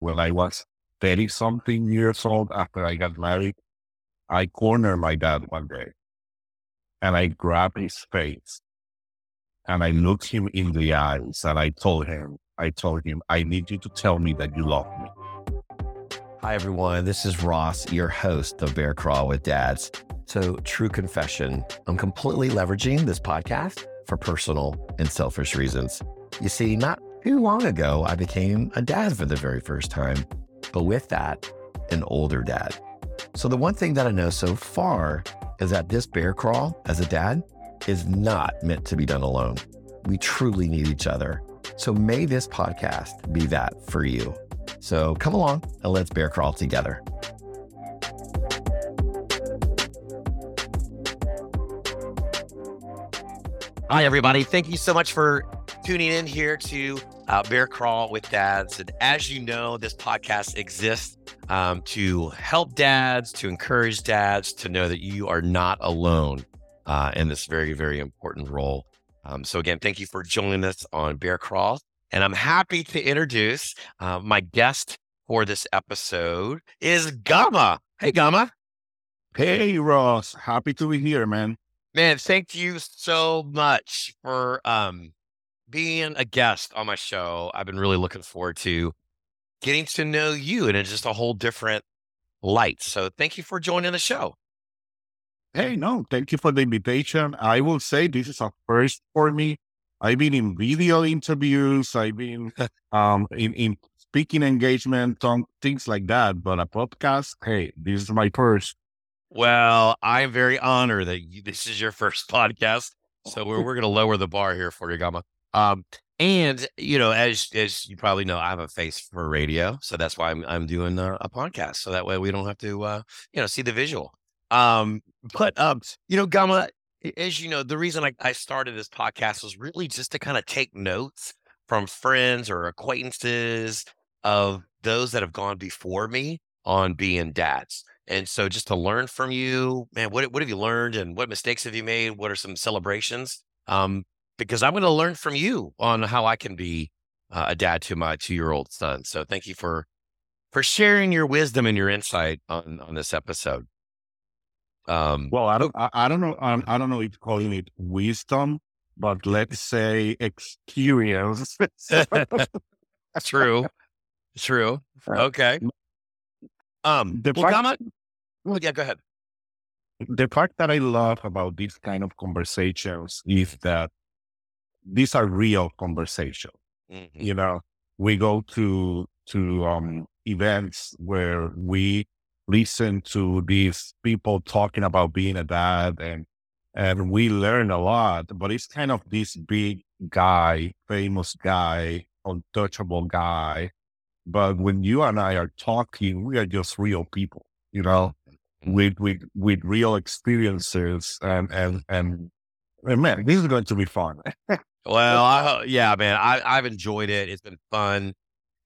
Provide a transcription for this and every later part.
when I was 30 something years old after I got married, I cornered my dad one day and I grabbed his face and I looked him in the eyes and I told him, I told him, I need you to tell me that you love me. Hi, everyone. This is Ross, your host of Bear Crawl with Dads. So, true confession, I'm completely leveraging this podcast for personal and selfish reasons. You see, not too long ago, I became a dad for the very first time, but with that, an older dad. So, the one thing that I know so far is that this bear crawl as a dad is not meant to be done alone. We truly need each other. So, may this podcast be that for you. So come along and let's bear crawl together. Hi, everybody. Thank you so much for tuning in here to uh, Bear Crawl with Dads. And as you know, this podcast exists um, to help dads, to encourage dads to know that you are not alone uh, in this very, very important role. Um, so, again, thank you for joining us on Bear Crawl. And I'm happy to introduce uh, my guest for this episode is Gama. Hey, Gama. Hey, Ross. Happy to be here, man. Man, thank you so much for um, being a guest on my show. I've been really looking forward to getting to know you in just a whole different light. So thank you for joining the show. Hey, no, thank you for the invitation. I will say this is a first for me. I've been in video interviews. I've been um, in, in speaking engagement, on things like that. But a podcast, hey, this is my first. Well, I'm very honored that you, this is your first podcast. So we're we're going to lower the bar here for you, Gama. Um, and you know, as as you probably know, I have a face for radio, so that's why I'm I'm doing a, a podcast. So that way we don't have to uh, you know see the visual. Um, but um, you know, Gama, as you know, the reason I, I started this podcast was really just to kind of take notes from friends or acquaintances of those that have gone before me on being dads. And so just to learn from you, man, what what have you learned and what mistakes have you made? What are some celebrations? Um, because I'm going to learn from you on how I can be uh, a dad to my two year old son. So thank you for for sharing your wisdom and your insight on on this episode. Um, well, I don't, I, I don't know, I, I don't know if calling it wisdom, but let's say experience. True. True. Okay. Um, the well, fact, well, yeah, go ahead. The fact that I love about these kind of conversations is that these are real conversations. Mm-hmm. You know, we go to to um, events where we listen to these people talking about being a dad and and we learn a lot, but it's kind of this big guy, famous guy, untouchable guy but when you and I are talking, we are just real people, you know, mm-hmm. with with with real experiences and and and, and man, this is going to be fun. well, I, yeah, man, I, I've enjoyed it. It's been fun,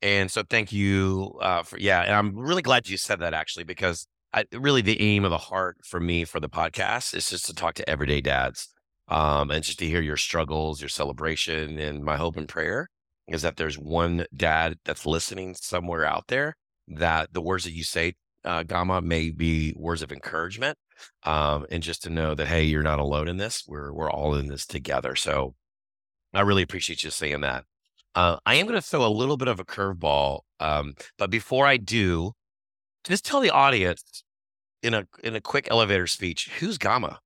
and so thank you uh, for yeah. And I'm really glad you said that actually because I, really the aim of the heart for me for the podcast is just to talk to everyday dads um, and just to hear your struggles, your celebration, and my hope and prayer is that there's one dad that's listening somewhere out there that the words that you say, uh, Gama, may be words of encouragement. Um, and just to know that, hey, you're not alone in this. We're, we're all in this together. So I really appreciate you saying that. Uh, I am going to throw a little bit of a curveball. Um, but before I do, just tell the audience in a, in a quick elevator speech, who's Gama?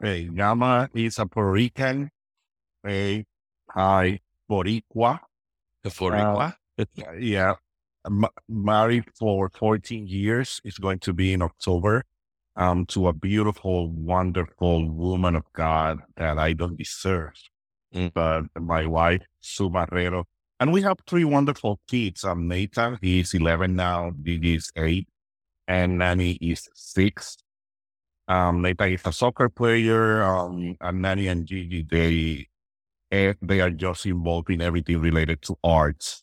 Hey, Gama is a Puerto Rican, a high Boricua. The Boricua? Uh, yeah. M- married for 14 years. It's going to be in October. Um, to a beautiful, wonderful woman of God that I don't deserve. Mm. But my wife, Sue Marrero, and we have three wonderful kids. Um, Nathan, he's 11 now. Gigi is eight. And Nanny is six. Um, Nathan is a soccer player. Um, and Nanny and Gigi, they they are just involved in everything related to arts.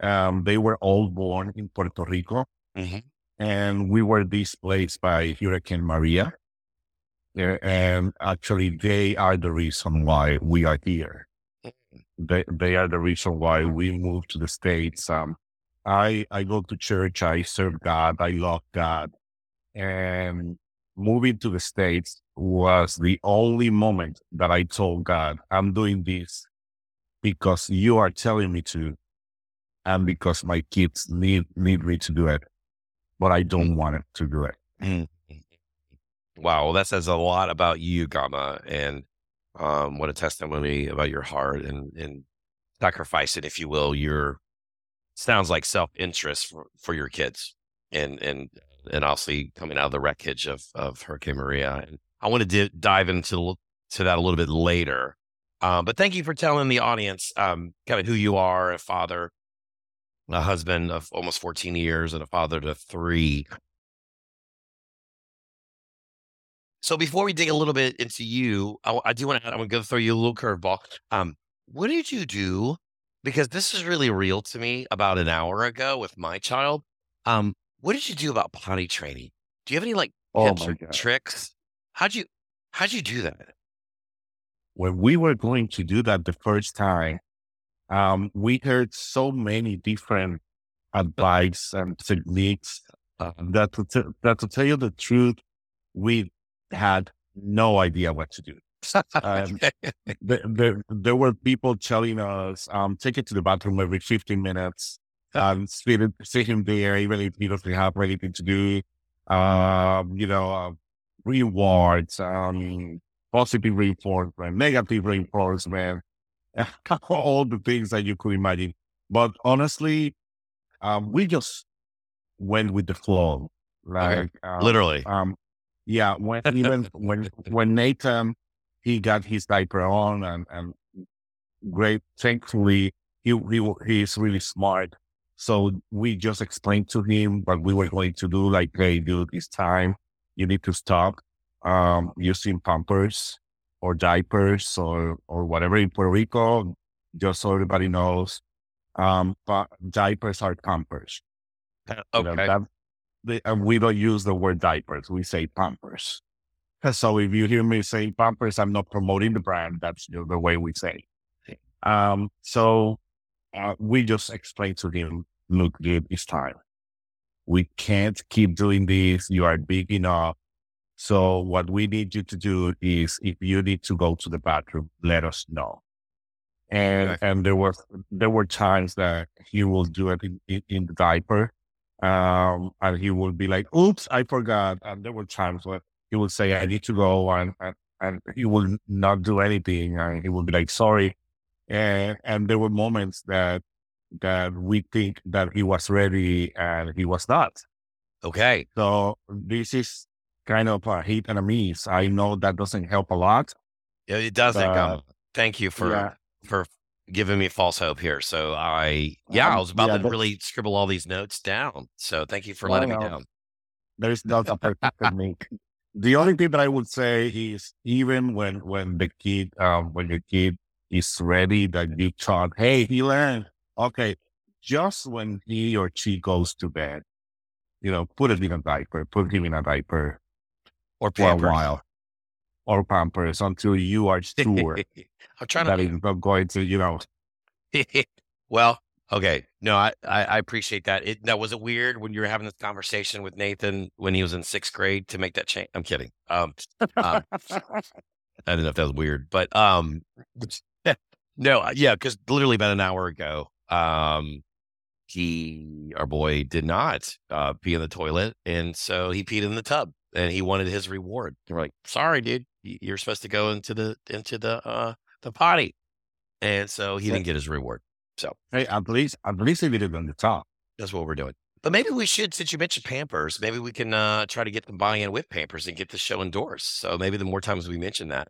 Um, they were all born in Puerto Rico, mm-hmm. And we were displaced by Hurricane Maria. And actually, they are the reason why we are here. They, they are the reason why we moved to the States. Um, I I go to church, I serve God, I love God, and moving to the states was the only moment that I told God, "I'm doing this because you are telling me to, and because my kids need need me to do it, but I don't want it to do it." Mm. Wow, well, that says a lot about you, Gama, and um, what a testimony about your heart and and sacrificing, if you will, your sounds like self interest for, for your kids, and and and obviously coming out of the wreckage of of Hurricane Maria. And I want to di- dive into to that a little bit later. Um, but thank you for telling the audience um, kind of who you are, a father, a husband of almost 14 years, and a father to three. So before we dig a little bit into you, I, I do want to. I'm going to throw you a little curveball. Um, what did you do? Because this is really real to me. About an hour ago with my child. Um, what did you do about potty training? Do you have any like Oh tips my or God. tricks? How'd you How'd you do that? When we were going to do that the first time, um, we heard so many different advice and techniques Uh, that to, t- that to tell you the truth, we had no idea what to do. Um, there, there, there were people telling us, um, take it to the bathroom every 15 minutes and sit, sit him there, even if he doesn't have anything to do. Um, you know, uh, rewards, um, positive reinforcement, negative reinforcement, all the things that you could imagine. But honestly, um, we just went with the flow. Like, um, Literally. um, yeah, when even when when Nathan he got his diaper on and and great, thankfully he he he is really smart. So we just explained to him what we were going to do. Like, hey, dude, it's time. You need to stop um, using Pampers or diapers or or whatever in Puerto Rico. Just so everybody knows, um, but diapers are Pampers. You know, Okay. that- we don't use the word diapers. We say Pampers. So if you hear me say Pampers, I'm not promoting the brand. That's the the way we say. it. Um, so uh, we just explained to him, look, dude, it's time. We can't keep doing this. You are big enough. So what we need you to do is if you need to go to the bathroom, let us know. And Okay. and there were there were times that he will do it in, in, in the diaper. Um and he will be like, oops, I forgot. And there were times where he would say, I need to go and and, and he will not do anything and he will be like, sorry. And and there were moments that that we think that he was ready and he was not. Okay. So this is kind of a hit and a miss. I know that doesn't help a lot. Yeah, It doesn't But. Thank you for yeah. for giving me false hope here. So I yeah, I Um, was about yeah, to really scribble all these notes down. So thank you for No, letting me down. There is not a perfect technique. The only thing that I would say is even when when the kid um when your kid is ready that you taught, hey, he learned. Okay. Just when he or she goes to bed, you know, put it in a diaper, put him in a diaper Or for a while. Or pampers until you are sure I'm trying that to not going to, you know, well, okay. No, I, I, I appreciate that. It now was it weird when you were having this conversation with Nathan when he was in sixth grade to make that change? I'm kidding. Um, um, I don't know if that was weird, but um, no, uh, yeah, because literally about an hour ago, um, he our boy did not uh pee in the toilet, and so he peed in the tub, and he wanted his reward. We're like, sorry, dude, you're supposed to go into the into the uh the potty, and so he didn't get his reward. So hey, at least at least he did it on the top. that's what we're doing. But maybe we should, since you mentioned Pampers, maybe we can uh, try to get them buy-in with Pampers and get the show endorsed. So maybe the more times we mention that,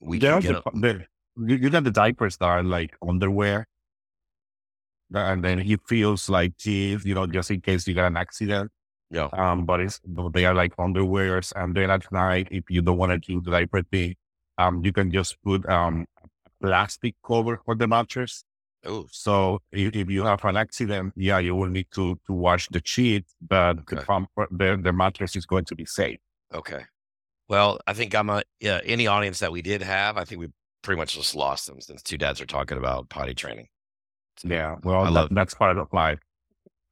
we There can get the, the you, you got the diapers that are like underwear. And then he feels like teeth, you know, just in case you got an accident. Yeah. Um, but it's they are like underwears. And then at night, if you don't want to do the diaper thing, um, you can just put um a plastic cover for the mattress. Oh, So if, if you have an accident, yeah, you will need to to wash the sheet, but the, Okay. pump, the the mattress is going to be safe. okay. Well, I think I'm a yeah. Any audience that we did have, I think we pretty much just lost them since two dads are talking about potty training. So, Yeah, well, I that, love- that's part of life.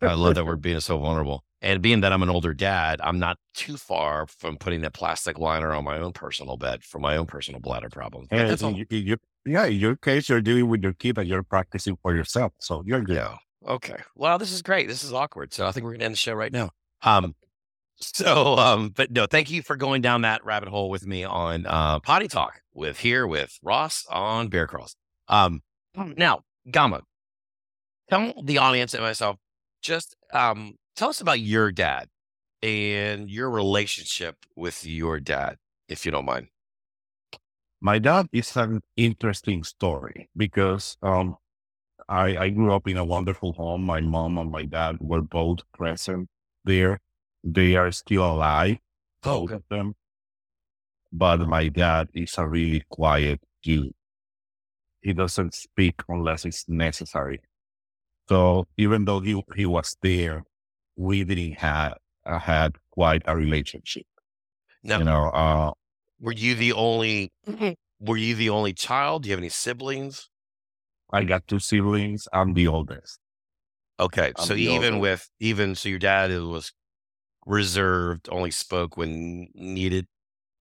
I love that we're being so vulnerable. And being that I'm an older dad, I'm not too far from putting that plastic liner on my own personal bed for my own personal bladder problems. And you, you, yeah, in your case, you're dealing with your kid and you're practicing for yourself. So you're good. Yeah. Okay. Well, this is great. This is awkward. So I think we're gonna end the show right now. Um, so um, but no, thank you for going down that rabbit hole with me on uh potty talk with here with Ross on Bear Crawls. Um now, Gama, tell the audience and myself just um tell us about your dad and your relationship with your dad, if you don't mind. My dad is an interesting story because um, I, I grew up in a wonderful home. My mom and my dad were both present there. They are still alive, Oh, both of them. But my dad is a really quiet dude. He doesn't speak unless it's necessary. So even though he, he was there, we didn't have uh, had quite a relationship. Now, You know, uh, were you the only were you the only child? Do you have any siblings? I got two siblings. I'm the oldest. Okay. I'm So even oldest. with even so your dad was reserved, only spoke when needed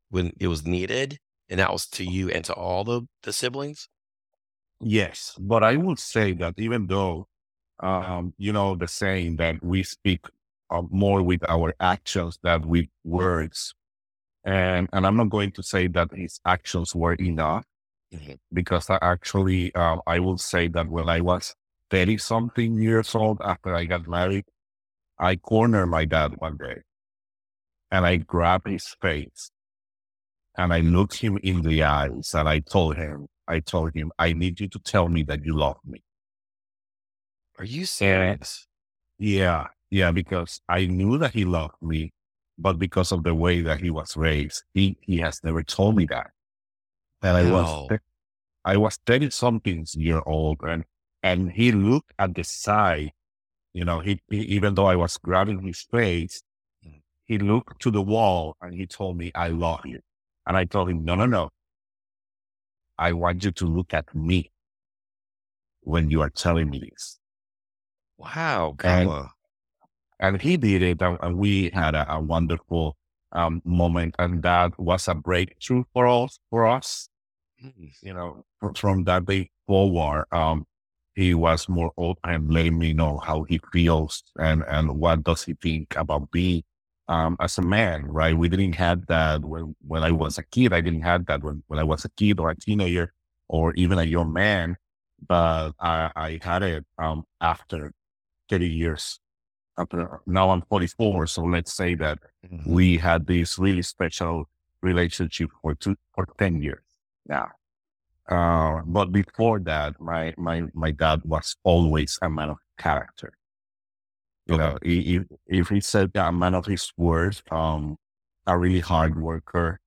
when it was needed, and that was to you and to all the, the siblings? Yes, but I would say that even though, um, you know, the saying that we speak uh, more with our actions than with words, and and I'm not going to say that his actions were enough Mhm. because I actually, um, I will say that when I was thirty something years old after I got married, I cornered my dad one day, and I grabbed his face, and I looked him in the eyes, and I told him, I told him, I need you to tell me that you love me. Are you serious? Yeah, yeah, because I knew that he loved me, but because of the way that he was raised, he he has never told me that. And I was th- I was thirty something year old, and and he looked at the side. You know, he, he even though I was grabbing his face, Mm. he looked to the wall and he told me, "I love you." And I told him, "No, no, no. I want you to look at me when you are telling me this." Wow, And- and he did it and, and we had a, a wonderful um, moment and that was a breakthrough for us for us. Mm. you know fr- from that day forward um, he was more open letting me know how he feels and and what does he think about me um, as a man right? We didn't have that when when i was a kid. I didn't have that when, when i was a kid or a teenager or even a young man but i i had it um, after 30 years now I'm 44, so let's say that Mhm. we had this really special relationship for two for 10 years now. Uh, but before that, my my my dad was always a man of character. You know, he, if if he said a man of his word, um, a really hard worker,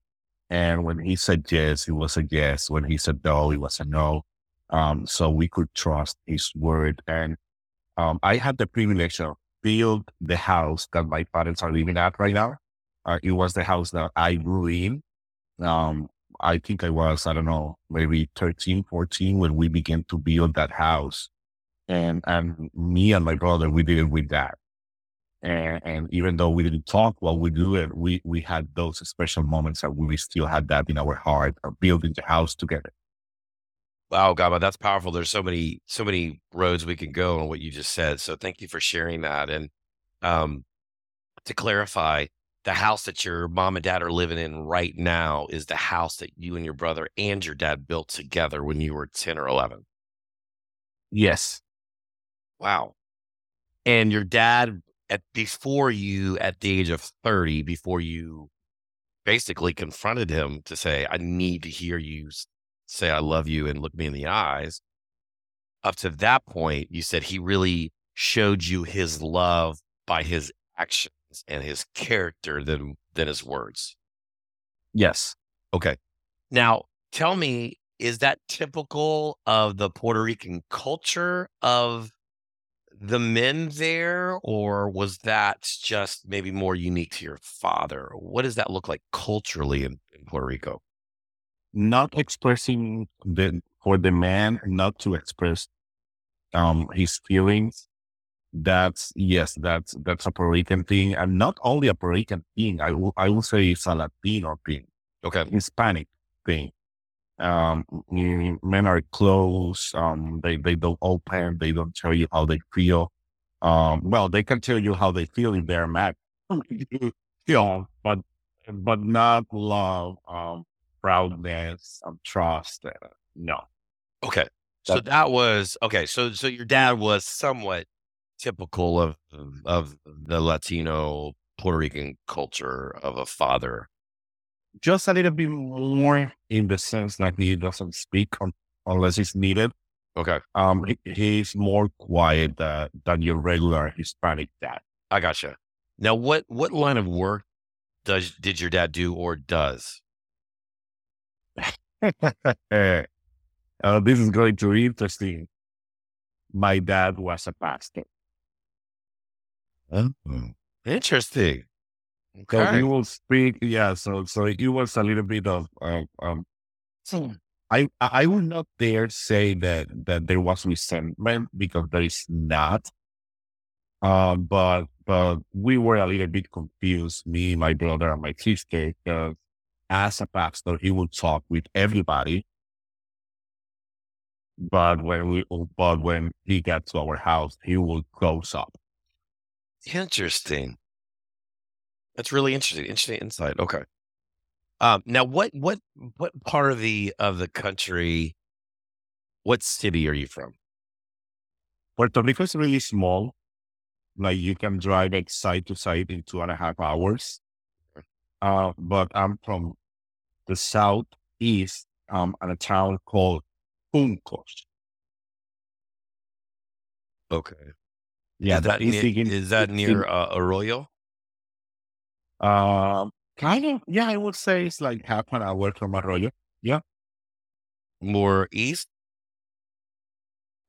and when he said yes, it was a yes. When he said no, it was a no. Um, so we could trust his word, and um, I had the privilege of build the house that my parents are living at right now. Uh, it was the house that I grew in. Um, I think I was, I don't know, maybe 13, 14 when we began to build that house. And, and me and my brother, we did it with that. And, and even though we didn't talk while we do it, we, we had those special moments that we still had that in our heart of building the house together. Wow, Gama, that's powerful. There's so many, so many roads we can go on what you just said. So thank you for sharing that. And um, to clarify, the house that your mom and dad are living in right now is the house that you and your brother and your dad built together when you were 10 or 11. Yes. Wow. And your dad at before you at the age of 30, before you basically confronted him to say, I need to hear you say I love you and look me in the eyes. Up to that point, you said he really showed you his love by his actions and his character than than his words. Yes. Okay. Now, tell me, is that typical of the Puerto Rican culture of the men there, or was that just maybe more unique to your father? What does that look like culturally in, in Puerto Rico? Not expressing the for the man not to express um his feelings That's yes, that's that's a Puerto Rican thing, and not only a Puerto Rican thing. I will I will say it's a Latino thing, Okay. Hispanic thing. Um, men are close. Um, they they don't open. They don't tell you how they feel. Um, well, they can tell you how they feel if they're mad. you know, but but not love, um, proudness, of trust. Uh, no. Okay. So That- was okay. So so your dad was somewhat typical of of the Latino Puerto Rican culture of a father. just a little bit more in the sense that he doesn't speak un- unless it's needed. Okay. Um, he, he's more quiet uh, than your regular Hispanic dad. I gotcha. Now what what line of work does did your dad do or does? uh, this is going to be interesting. My dad was a pastor. Interesting. So he will speak, yeah. So so it was a little bit of um, um I I would not dare say that that there was resentment because there is not. Um, but but we were a little bit confused, me, my brother, and my sister, because as a pastor, he would talk with everybody. But when we but when he got to our house, he would close up. Interesting. That's really interesting. Interesting insight. Okay. Um, now, what what what part of the of the country? What city are you from? Puerto Rico is really small. Like you can drive it side to side in two and a half hours. Uh, but I'm from the southeast, um, in a town called Juncos. Okay. Yeah, is that is near, in- is that in- near uh, Arroyo? Um, kind of. Yeah, I would say it's like half an hour from Arroyo. Yeah. More east?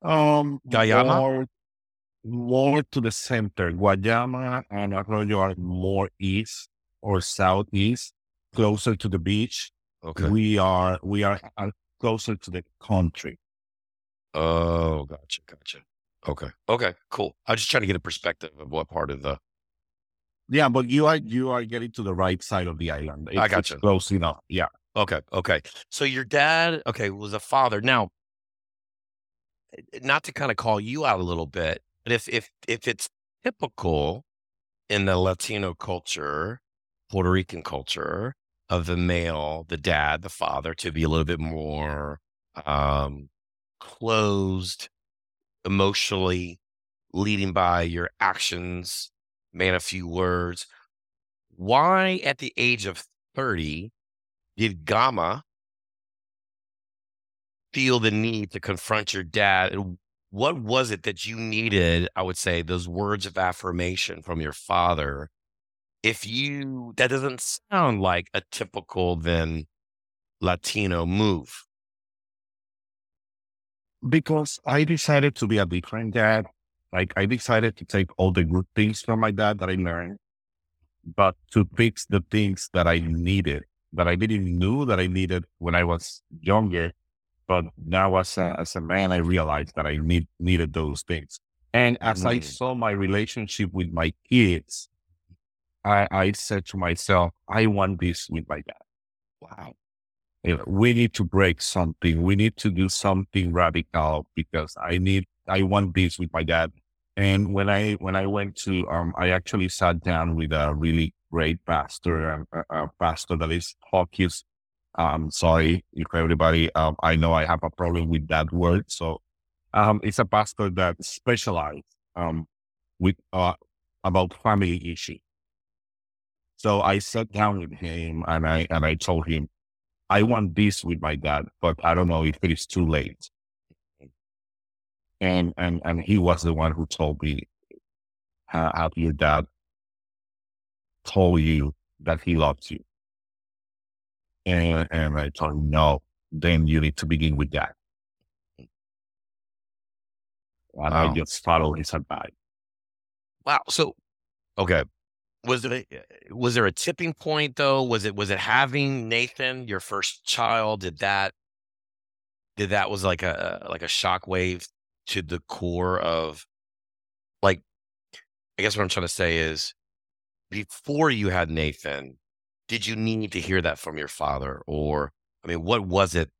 Um, Guayama? More, more to the center. Guayama and Arroyo are more east or southeast, closer to the beach. Okay. We are we are uh, closer to the country. Oh, gotcha, gotcha. Okay. Okay. Cool. I was just trying to get a perspective of what part of the. Yeah, but you are you are getting to the right side of the island. It's, I got gotcha. close enough. Yeah. Okay. Okay. So your dad, okay, was a father. Now, not to kind of call you out a little bit, but if if if it's typical in the Latino culture, Puerto Rican culture of the male, the dad, the father, to be a little bit more um, closed, emotionally, leading by your actions, man a few words. Why, at the age of thirty, did Gama feel the need to confront your dad? What was it that you needed? I would say those words of affirmation from your father. If you, that doesn't sound like a typical then Latino move. Because I decided to be a different dad. Like I decided to take all the good things from my dad that I learned, but to fix the things that I needed, that I didn't know that I needed when I was younger. But now as a, as a man, I realized that I need, needed those things. And as I Mm. saw my relationship with my kids, I, I said to myself, I want this with my dad. Wow. You know, we need to break something. We need to do something radical because I need, I want this with my dad. And when I, when I went to, um, I actually sat down with a really great pastor, um, a, a pastor that is focused. Um, sorry if everybody, um, I know I have a problem with that word. So, um, it's a pastor that specializes, um, with, uh, about family issues. So I sat down with him and I, and I told him, I want this with my dad, but I don't know if it is too late. And and and he was the one who told me, "Ha- "Have your dad told you that he loves you?" And and I told him, "No." Then you need to begin with that. And I just followed his advice. Wow. So, okay. Was it was there a tipping point though? Was it was it having Nathan, your first child? Did that did that was like a like a shockwave to the core of like I guess what I'm trying to say is before you had Nathan, did you need to hear that from your father? Or, I mean, what was it?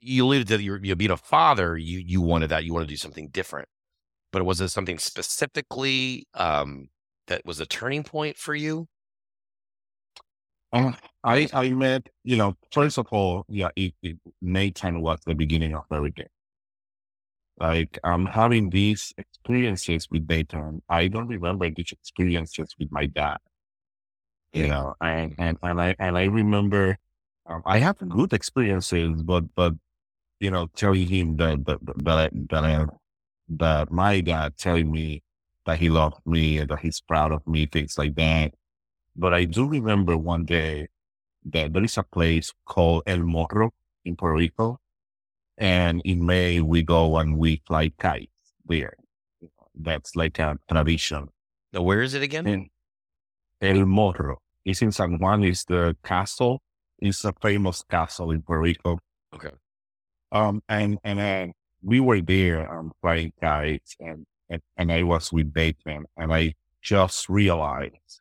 You alluded to your, you being a father, you, you wanted that, you wanted to do something different. But was it something specifically um, that was a turning point for you? Uh, I I met, you know, first of all, yeah, it, it, Nathan was the beginning of everything. Like I'm having these experiences with Nathan. I don't remember these experiences with my dad. You know, and and, and I and I remember um, I have good experiences, but but you know, telling him that that that I, that, I, that my dad telling me that he loved me and that he's proud of me, things like that. But I do remember one day that there is a place called El Morro in Puerto Rico. And in May, we go and we fly kites there. That's like a tradition. Now, where is it again? And El Morro. It's in San Juan. It's the castle. It's a famous castle in Puerto Rico. Okay. Um, and, and, uh, we were there, um, flying kites and, and, and I was with Nathan and I just realized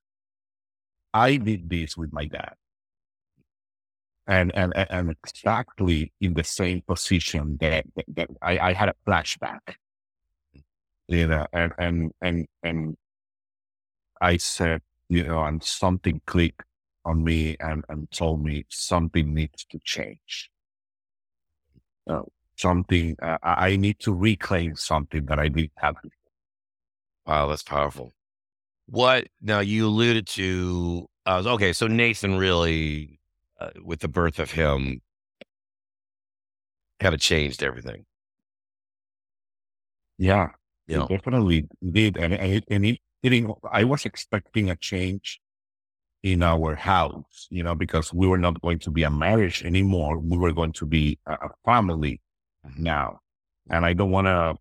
I did this with my dad. And, and, and exactly in the same position that, that, that I, I had a flashback, you know, and, and, and, and I said, you know, and something clicked on me and, and told me something needs to change. Uh, something, uh, I need to reclaim something that I didn't have. Wow, that's powerful. What now? You alluded to uh, okay, so Nathan really, uh, with the birth of him, kind of changed everything. Yeah, You know, definitely did, and and it, and it didn't. I was expecting a change in our house, you know, because we were not going to be a marriage anymore. We were going to be a, a family now, and I don't want to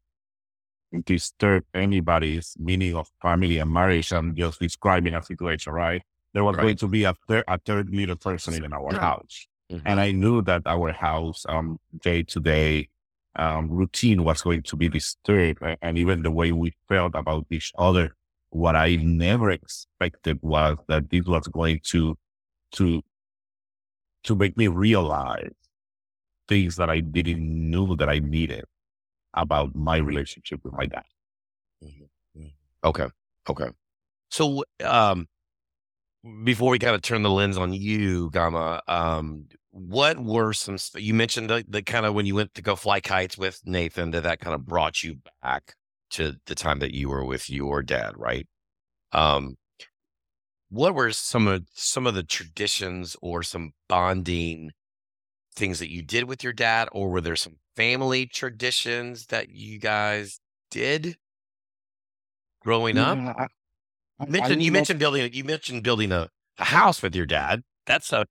disturb anybody's meaning of family and marriage. I'm just describing a situation, right? There was Right. going to be a third, a third little person in our house. Mhm. And I knew that our house, um, day to day, um, routine was going to be disturbed. And even the way we felt about each other, what I never expected was that this was going to, to, to make me realize things that I didn't know that I needed about my relationship with my dad. okay, okay. So, um, before we kind of turn the lens on you, Gama, um, what were some? You mentioned the, the kind of when you went to go fly kites with Nathan, that that kind of brought you back to the time that you were with your dad, right? Um, what were some of some of the traditions or some bonding things that you did with your dad, or were there some family traditions that you guys did growing up? I- I- You mentioned I you mentioned building you mentioned building a, a house with your dad. That's a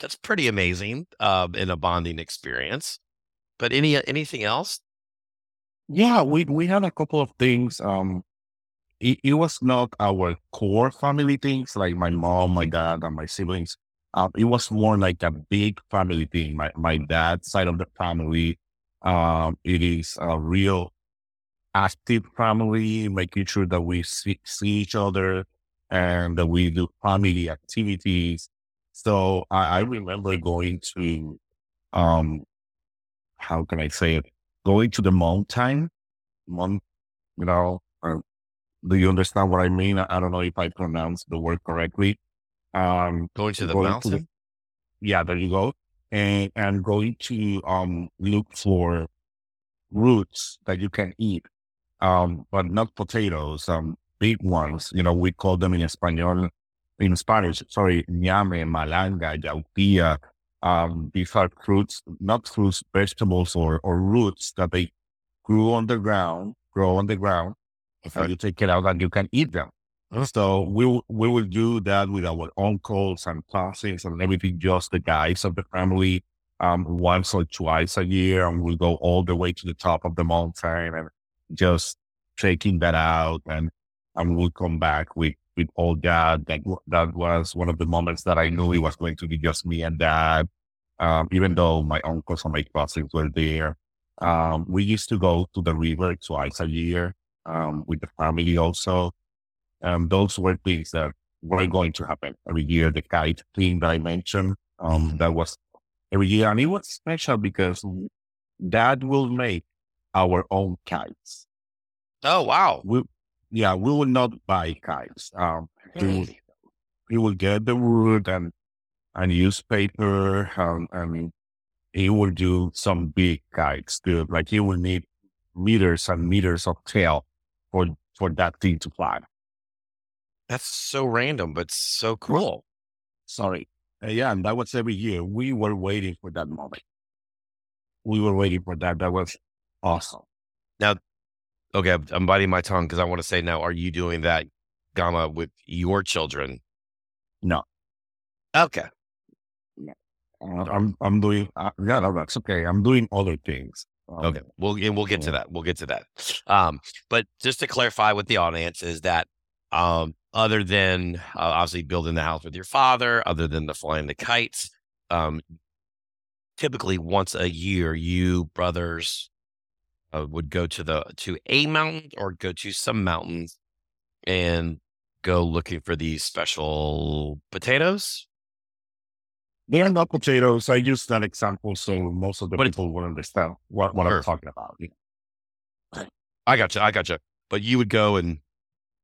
that's pretty amazing um, in a bonding experience. But any anything else? Yeah, we we had a couple of things. Um, it, it was not our core family things like my mom, my dad, and my siblings. Um, it was more like a big family thing. My my dad's side of the family, um, it is a real active family, making sure that we see, see each other and that we do family activities. So I, I remember going to, um, how can I say it? Going to the mountain, mon, you know, uh, do you understand what I mean? I, I don't know if I pronounced the word correctly. Um, Going to the Going to mountain? the- yeah, there you go. And, and going to, um, look for roots that you can eat. Um, but not potatoes, um, big ones. You know, we call them in Espanol, in Spanish, sorry, ñame, malanga, yautía. Um, these are fruits, not fruits, vegetables or, or roots that they grew on the ground, grow on the ground, and you take it out and you can eat them. So we we will do that with our uncles and cousins and everything, just the guys of the family, um, once or twice a year, and we'll go all the way to the top of the mountain and just taking that out, and and we'll come back with with all that. That that was one of the moments that I knew it was going to be just me and dad. Um, even though my uncles and my cousins were there, um, we used to go to the river twice a year um, with the family also. Um, those were things that were going to happen every year. The kite thing that I mentioned, um, that was every year. And it was special because dad will make our own kites. Oh, wow. We, yeah, we will not buy kites. Um, he, will, he will get the wood and, and use paper um, and he will do some big kites too. Like he will need meters and meters of tail for, for that thing to fly. That's so random, but so cool. Sorry. Uh, yeah, and that was every year. We were waiting for that moment. We were waiting for that. That was awesome. Now, okay, I'm- I'm biting my tongue because I want to say now, are you doing that Gama with your children? No. Okay. Uh, I'm I'm doing uh, yeah, no, that's okay. I'm doing other things. Um, Okay. We'll and we'll get to that. We'll get to that. Um, but just to clarify with the audience is that um other than uh, obviously building the house with your father, other than the flying the kites, um typically once a year you brothers uh, would go to the to a mountain or go to some mountains and go looking for these special potatoes. They are not potatoes. I use that example so most of the But people will understand what, what Sure. I'm talking about. I got you. I got you. But you would go and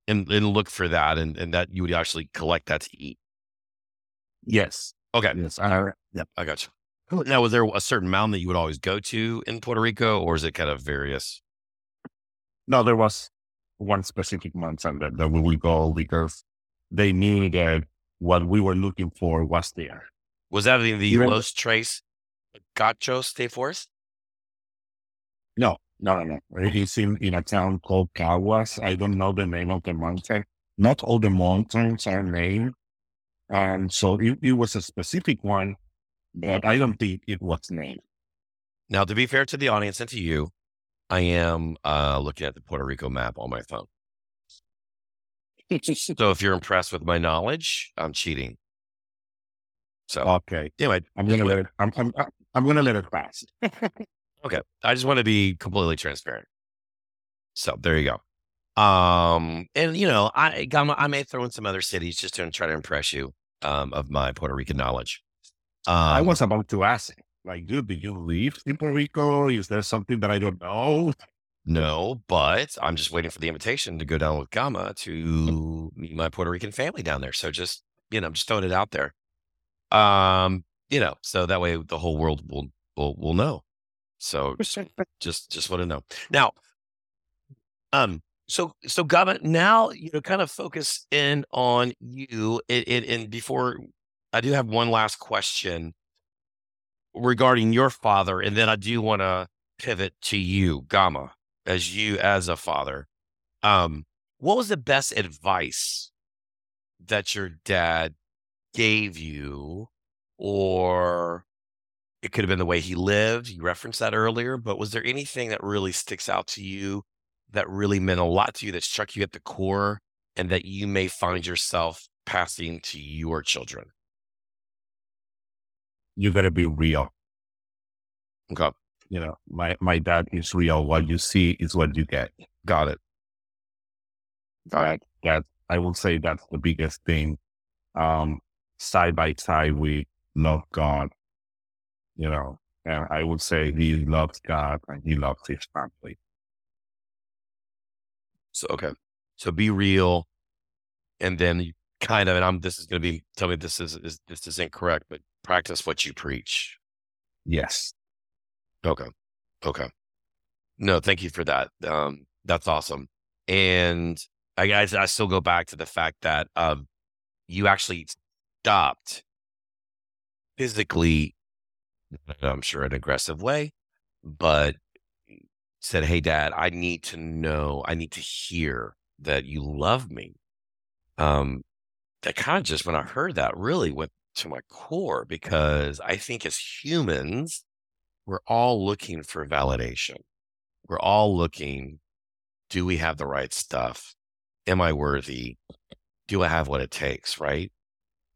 and and look for that, and and that you would actually collect that to eat. Yes. Okay, Yes. I, yeah. I got you. Now, was there a certain mountain that you would always go to in Puerto Rico, or is it kind of various? No, there was one specific mountain that, that we will go because they knew that what we were looking for was there. Was that in the Los Tres Picachos State Forest? No, no, no, no. It's in, in a town called Caguas. I don't know the name of the mountain. Not all the mountains are named. And so it, it was a specific one, but I don't think it was named. Now, to be fair to the audience and to you, I am uh, looking at the Puerto Rico map on my phone. So if you're impressed with my knowledge, I'm cheating. So okay. anyway, I'm gonna let it I'm I'm I'm gonna let it pass. Okay. I just want to be completely transparent. So there you go. Um, and you know, I Gama, I may throw in some other cities just to try to impress you um of my Puerto Rican knowledge. Um, I was about to ask, like, dude, did you live in Puerto Rico? Is there something that I don't know? no, but I'm just waiting for the invitation to go down with Gama to meet my Puerto Rican family down there. So just you know, I'm just throwing it out there. Um, you know, so that way the whole world will will will know. So just just want to know. Now um so so Gama, now you know kind of focus in on you and, and, and before i do have one last question regarding your father and then i do want to pivot to you Gama, as you as a father. Um what was the best advice that your dad gave you or it could have been the way he lived. You referenced that earlier, but was there anything that really sticks out to you that really meant a lot to you that struck you at the core and that you may find yourself passing to your children? You gotta be real. Okay, You know, my my dad is real. What you see is what you get. got it. Got That that I will say that's the biggest thing. Um, side by side, we love God. You know, and I would say he loves God and he loves his family. So okay, so be real, and then you kind of. And I'm. This is going to be. Tell me this is, is this is incorrect, but practice what you preach. Yes. Okay. Okay. No, thank you for that. Um, that's awesome. And I guys, I still go back to the fact that um, you actually stopped physically, I'm sure an aggressive way, but said, Hey dad, I need to know, I need to hear that you love me. Um, that kind of just when I heard that really went to my core because I think as humans, we're all looking for validation. We're all looking, do we have the right stuff? Am I worthy? Do I have what it takes? Right.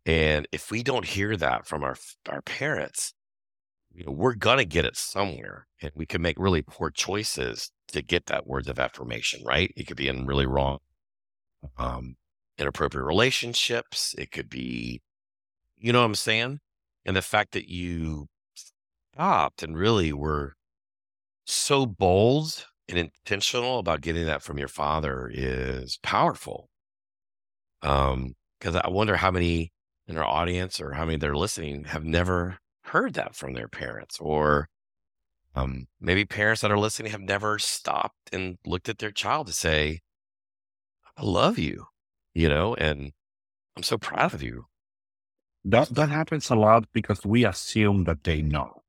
And if we don't hear that from our our parents, you know, we're gonna get it somewhere, and we can make really poor choices to get that words of affirmation, right? It could be in really wrong, um, inappropriate relationships. It could be, you know what I'm saying? And the fact that you stopped and really were so bold and intentional about getting that from your father is powerful. Um, because I wonder how many in our audience or how many that are listening have never heard that from their parents or um, maybe parents that are listening have never stopped and looked at their child to say, I love you, you know, and I'm so proud of you. That that happens a lot because we assume that they know.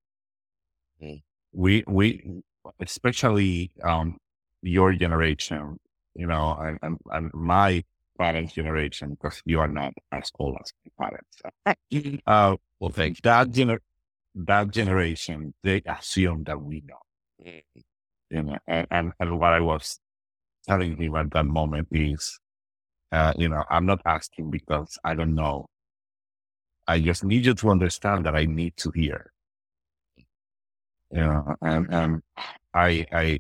Mm. We we especially um your generation, you know, and, and, and my parents' generation, because you are not as old as my parents. Uh, Well, thank that gener- that generation, they assume that we know. you. Mm. You know, and, and, and what I was telling him at that moment is, uh, you know, I'm not asking because I don't know. I just need you to understand that I need to hear. You know, and and I I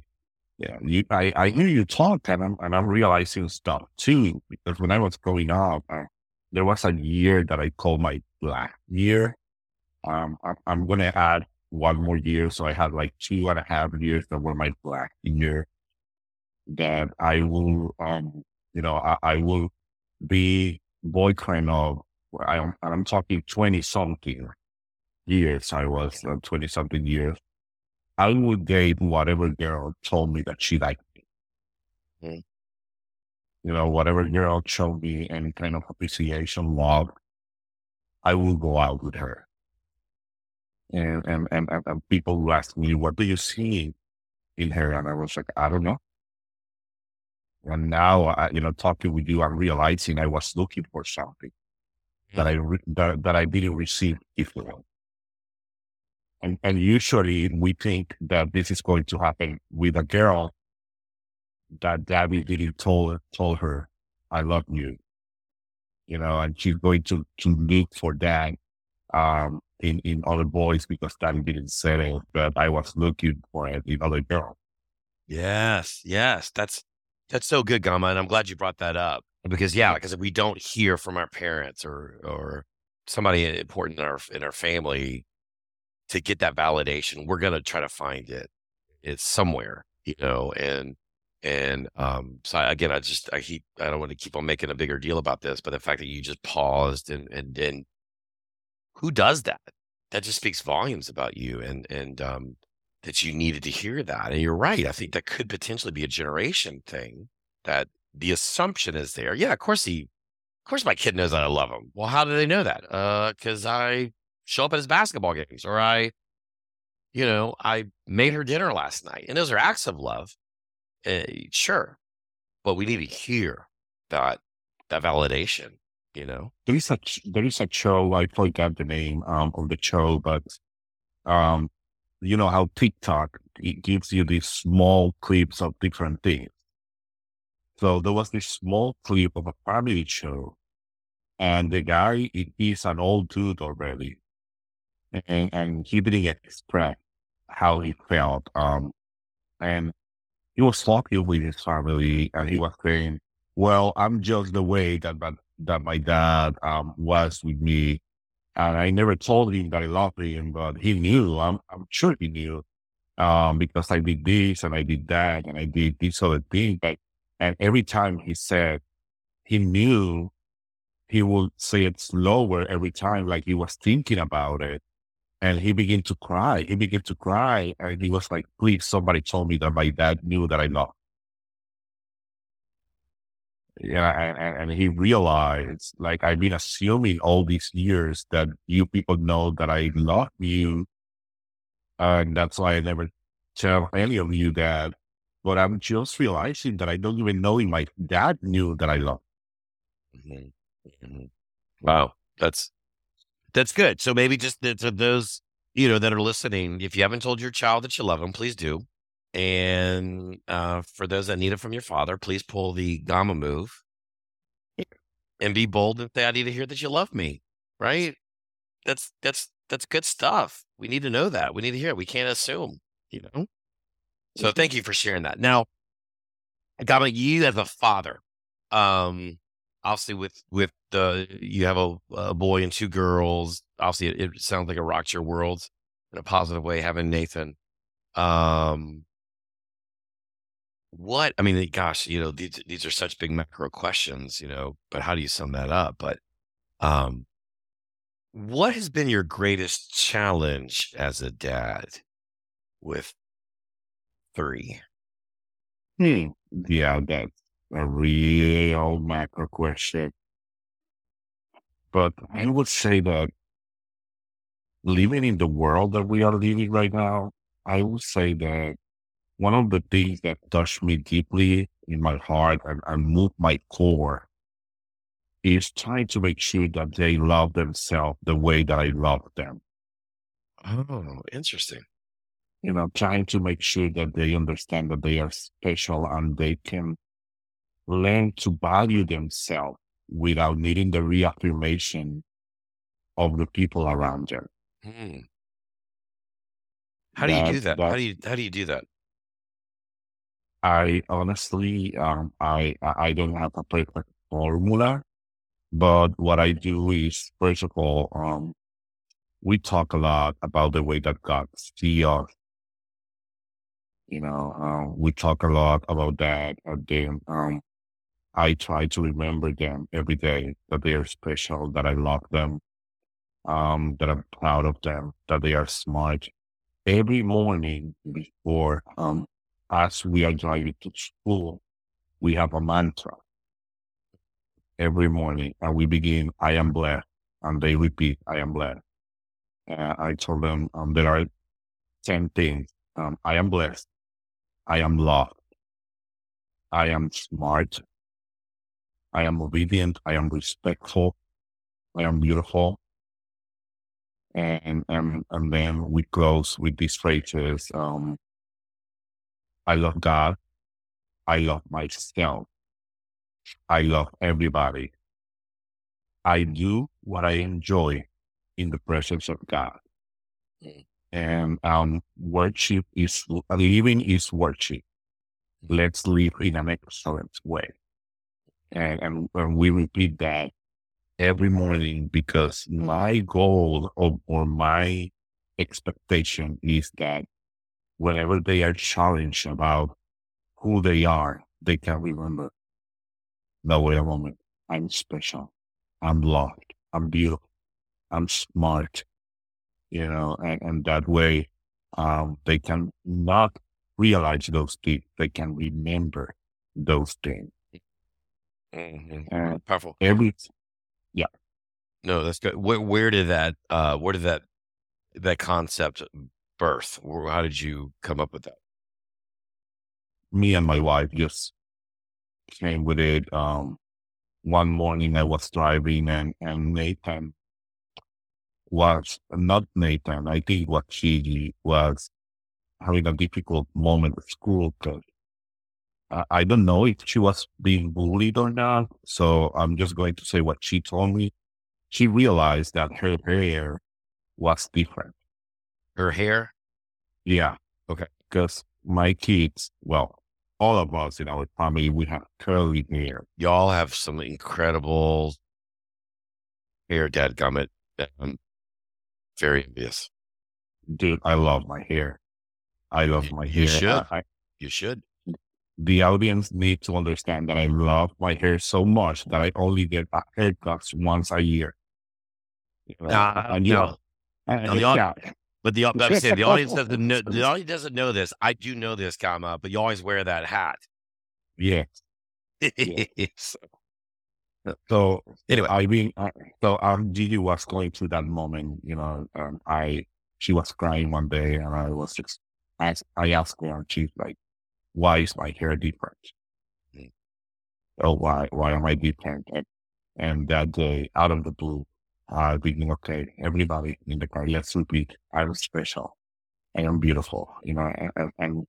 yeah, you, I I hear you talk, and I'm and I'm realizing stuff too. Because when I was growing up, uh, there was a year that I called my black year. Um, I'm, I'm going to add one more year, so I had like two and a half years that were my black year. That I will, um, you know, I, I will be boyfriend of. I'm I'm talking twenty something years. I was twenty something years. I would date whatever girl told me that she liked me. Mm. You know, whatever girl showed me any kind of appreciation, love, I will go out with her. And and and, and, people will ask me, "What do you see in her?" And I was like, "I don't know." And now, I, you know, talking with you, I'm realizing I was looking for something that I re- that, that I didn't receive before. And, and usually we think that this is going to happen with a girl that daddy didn't told told her, "I love you," you know, and she's going to to look for that um, in in other boys because daddy didn't say it, but I was looking for it in other girls. Yes, yes, that's that's so good, Gama, and I'm glad you brought that up because yeah, because if we don't hear from our parents or or somebody important in our in our family to get that validation, we're gonna try to find it. It's somewhere, you know, and and um, so I, again, I just I keep I don't want to keep on making a bigger deal about this, but the fact that you just paused and and and who does that? That just speaks volumes about you, and and um, that you needed to hear that. And you're right. I think that could potentially be a generation thing. That the assumption is there. Yeah, of course he, of course my kid knows that I love him. Well, how do they know that? Uh, because I show up at his basketball games, or I, you know, I made her dinner last night, and those are acts of love. Uh, sure, but we need to hear that that validation. You know, There is a there is a show I forgot the name um, of the show, but um, you know how TikTok it gives you these small clips of different things. So there was this small clip of a family show, and the guy he- he's an old dude already, and and he didn't express how he felt. Um, and he was talking with his family, and he was saying, "Well, I'm just the way that my, that my dad um was with me." And I never told him that I loved him, but he knew. I'm, I'm sure he knew um, because I did this and I did that and I did this other thing. But and every time he said, he knew he would say it slower every time, like he was thinking about it. And he began to cry. He began to cry, and he was like, "Please, somebody told me that my dad knew that I loved." Yeah, and, and, and he realized, like, I've been assuming all these years that you people know that I love you, and that's why I never tell any of you that. But I'm just realizing that I don't even know if my dad knew that I love. Mhm. Mhm. Wow, that's that's good. So maybe just to those you know that are listening, if you haven't told your child that you love them, please do. And uh, for those that need it from your father, please pull the Gama move and be bold and say, "I need to hear that you love me." Right? That's that's that's good stuff. We need to know that. We need to hear it. We can't assume. You know. So thank you for sharing that. Now, Gama, you as a father, um, obviously with with the you have a, a boy and two girls. Obviously, it, it, sounds like it rocks your world in a positive way having Nathan. Um, what I mean, gosh, you know, these these are such big macro questions, you know. But how do you sum that up? But um, what has been your greatest challenge as a dad with three? Hmm. Yeah, that's a real macro question. But I would say that living in the world that we are living right now, I would say that one of the things that touched me deeply in my heart and, and moved my core is trying to make sure that they love themselves the way that I love them. Oh, interesting. You know, trying to make sure that they understand that they are special and they can learn to value themselves without needing the reaffirmation of the people around them. Hmm. How do you do that? How do you how do you do that? I honestly, um, I I don't have a perfect formula, but what I do is, first of all, um, we talk a lot about the way that God sees us. You know, uh, we talk a lot about that. And then um, I try to remember them every day that they are special, that I love them, um, that I'm proud of them, that they are smart. Every morning before um, as we are driving to school, we have a mantra every morning, and we begin, I am blessed, and they repeat, I am blessed. I told them um, there are 10 things. Um, I am blessed. I am loved. I am smart. I am obedient. I am respectful. I am beautiful. And, and, and then we close with these phrases. Um, I love God. I love myself. I love everybody. I do what I enjoy in the presence of God. Mm. And um, worship is living is worship. Let's live in an excellent way. And, and, and we repeat that every morning because my goal or, or my expectation is that whenever they are challenged about who they are, they can remember, no, wait a moment. I'm special. I'm loved. I'm beautiful. I'm smart. You know, and, and that way, um, they can not realize those things. They can remember those things. Mm-hmm. Powerful. Every, yeah. No, that's good. Where, where did that, uh, where did that, that concept birth? How did you come up with that? Me and my wife just came with it. Um, one morning I was driving and, and Nathan was not Nathan. I think what she was having a difficult moment at school because I, I don't know if she was being bullied or not. So I'm just going to say what she told me. She realized that her hair was different. Her hair? Yeah. Okay. Because my kids, well, all of us in our family, we have curly hair. Y'all have some incredible hair, Dad Gummit. I'm very envious. Dude, I love my hair. I love my hair. You should. I, you should. The audience needs to understand that I love my hair so much that I only get a haircut once a year. Uh, and, you no. know, no, the, yeah. But the saying the audience doesn't know the audience doesn't know this. I do know this, Gama, but you always wear that hat. Yes. yes. So anyway, I mean, uh, so um, Gigi was going through that moment. You know, um, I she was crying one day, and I was just I, I asked her, and she's like, "Why is my hair different? Mm. Oh, why why am I different?" And, and that day, out of the blue, uh, being okay, everybody in the car, let's repeat, I'm special. And I am beautiful, you know, and, and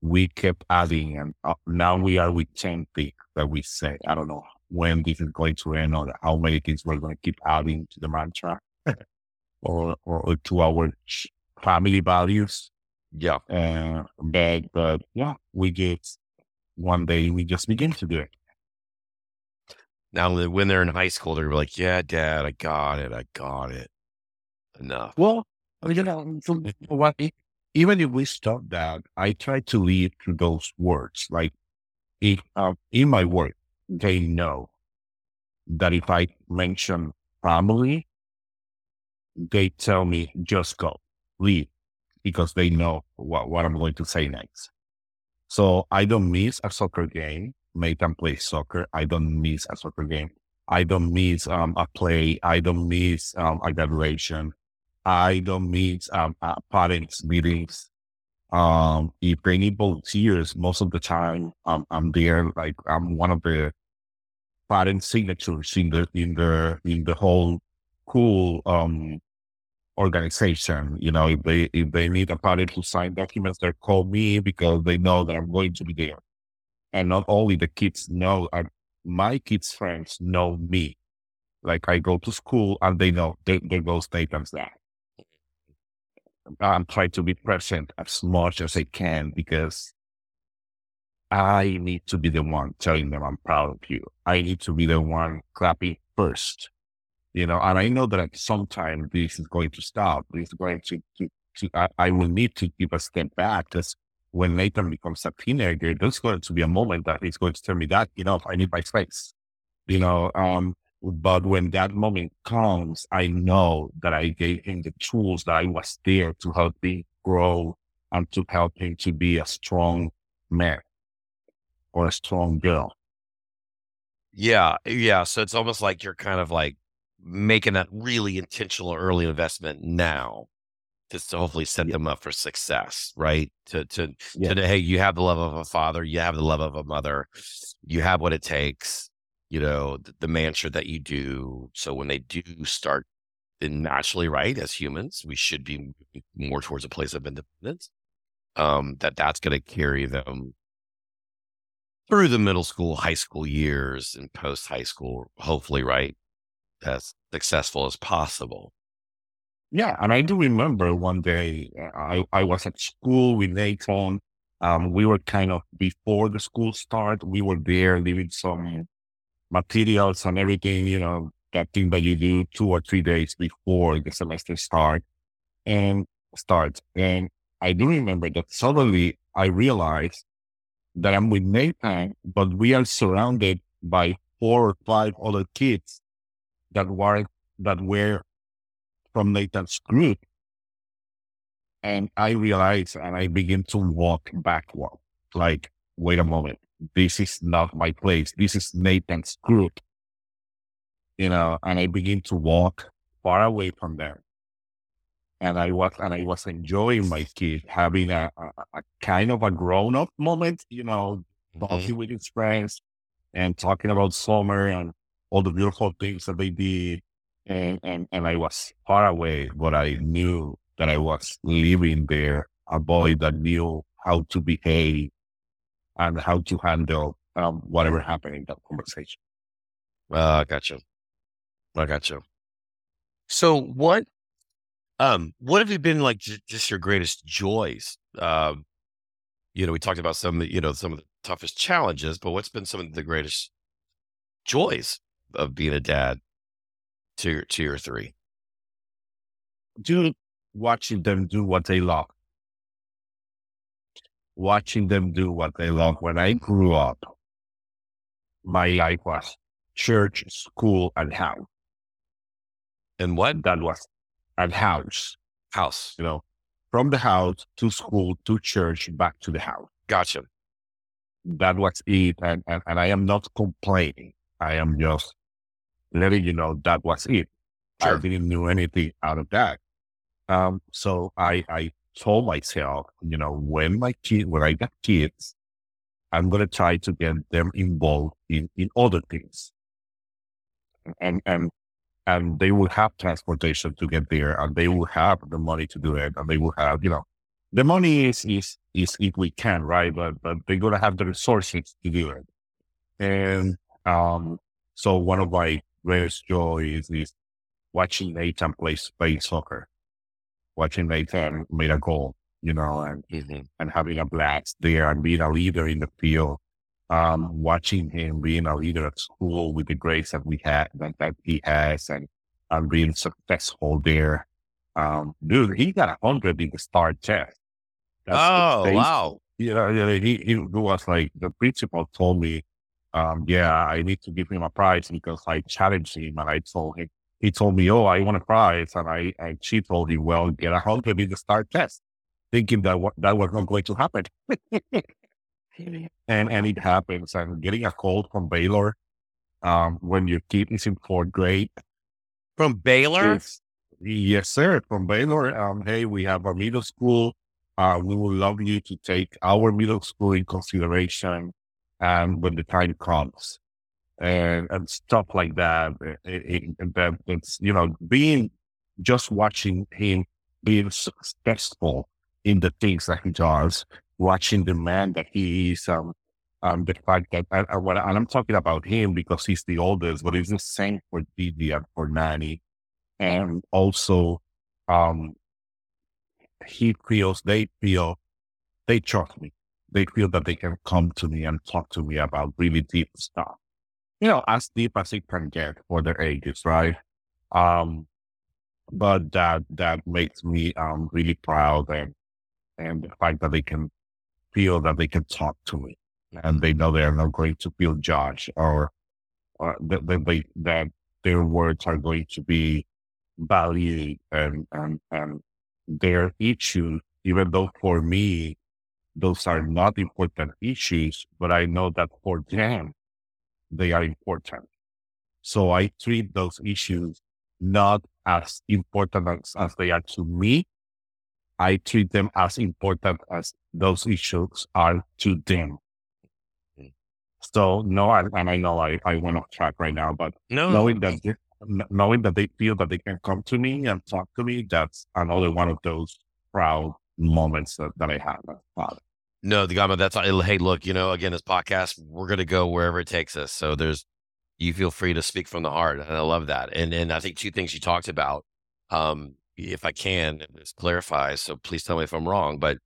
we kept adding and uh, now we are with 10 things that we say. I don't know when this is going to end or how many things we're going to keep adding to the mantra or, or to our family values. Yeah. Uh, but, but yeah, we just, one day we just begin to do it. Now, when they're in high school, they're like, yeah, dad, I got it. I got it. Enough. Well, you know, what, even if we stop that, I try to lead through those words. Like if, uh, in my work, they know that if I mention family, they tell me just go, leave, because they know what, what I'm going to say next. So I don't miss a soccer game. Nathan plays soccer. I don't miss a soccer game. I don't miss um, a play. I don't miss um, a graduation. I don't miss um, parents meetings. Um, if they need volunteers, most of the time um, I'm there. Like I'm one of the parent signatures in the in the in the whole cool um organization. You know, if they if they need a parent to sign documents, they call me because they know that I'm going to be there. And not only the kids know, uh, my kids' friends know me. Like I go to school and they know they, there goes Nathan's dad. I'm trying to be present as much as I can because I need to be the one telling them I'm proud of you. I need to be the one clapping first, you know, and I know that at some time this is going to stop. This is going to, to, to I, I, will need to give a step back because when Nathan becomes a teenager, there's going to be a moment that he's going to tell me that, you know, I need my space, you know, um, but when that moment comes, I know that I gave him the tools that I was there to help him grow and to help him to be a strong man or a strong girl. Yeah. Yeah. So it's almost like you're kind of like making that really intentional early investment now just to hopefully set yeah. them up for success, right? To, to, yeah. to, hey, you have the love of a father, you have the love of a mother, you have what it takes you know, the, the mantra that you do. So when they do start, then naturally, right, as humans, we should be more towards a place of independence. Um, that that's going to carry them through the middle school, high school years, and post high school. Hopefully, right, as successful as possible. Yeah, and I do remember one day uh, I, I was at school with Nathan. Um, we were kind of before the school start. We were there leaving some materials and everything, you know, that thing that you do two or three days before the semester start and starts. And I do remember that suddenly I realized that I'm with Nathan, but we are surrounded by four or five other kids that were that were from Nathan's group. And I realized and I begin to walk backward. Like, wait a moment this is not my place. This is Nathan's group. You know, and I begin to walk far away from them. And I was, and I was enjoying my kid having a, a, a kind of a grown up moment, you know, talking mm-hmm. with his friends and talking about summer and all the beautiful things that they did. And, and, and I was far away, but I knew that I was living there, a boy that knew how to behave and how to handle um, whatever happened in that conversation. Uh, I got you. I got you. So what, um, what have you been like j- just your greatest joys? Um, you know, we talked about some, you know, some of the toughest challenges, but what's been some of the greatest joys of being a dad to your, to your three? Do watching them do what they love watching them do what they love. When I grew up, my life was church, school, and house. And what? That was at house. House. You know, from the house to school to church, back to the house. Gotcha. That was it. And, and, and I am not complaining. I am just letting you know that was it. Sure. I didn't do anything out of that. Um, so I, I told myself, you know, when my kid, when I get kids, I'm going to try to get them involved in, in other things. And, and, and they will have transportation to get there and they will have the money to do it. And they will have, you know, the money is, is, is if we can, right? But, but they're going to have the resources to do it. And, um, so one of my greatest joy is watching Nathan play, play soccer watching Nathan make a goal you know, and Mm-hmm. and having a blast there and being a leader in the field. Um, watching him being a leader at school with the grades that we had that, that he has and and being successful there. Um, dude, he got a hundred in the star test. That's Oh, wow. You know, he, he was like the principal told me, um, yeah, I need to give him a prize because I challenged him and I told him he told me, Oh, I want a prize and I and she told him, Well, get a hundred in the star test, thinking that what that was not going to happen. and and it happens and getting a call from Baylor um when your kid is in fourth grade From Baylor? Yes, yes, sir. From Baylor. Um, hey, we have a middle school. Uh, we would love you to take our middle school in consideration, and when the time comes, and and stuff like that. It, it, it's you know being just watching him being successful in the things that he does, watching the man that he is. Um, um, the fact that and and I'm talking about him because he's the oldest, but it's the same for Didi and for Nani, and also, um, he feels they feel they trust me. They feel that they can come to me and talk to me about really deep stuff. You know, as deep as it can get for their ages, right? Um, but that that makes me um really proud and and the fact that they can feel that they can talk to me and they know they are not going to feel judged or, or that, that, they, that their words are going to be valued and, and, and their issues, even though for me, those are not important issues, but I know that for them, they are important. So I treat those issues not as important as, as they are to me. I treat them as important as those issues are to them. Mm. So no, I, and I know I, I went off track right now, but No, knowing that they, knowing that they feel that they can come to me and talk to me, that's another one of those proud moments that, that I have as father. No, the Gama, that's hey, look, you know, again, this podcast, we're gonna go wherever it takes us. So there's you feel free to speak from the heart. And I love that. And and I think two things you talked about, um, if I can just clarify, so please tell me if I'm wrong, but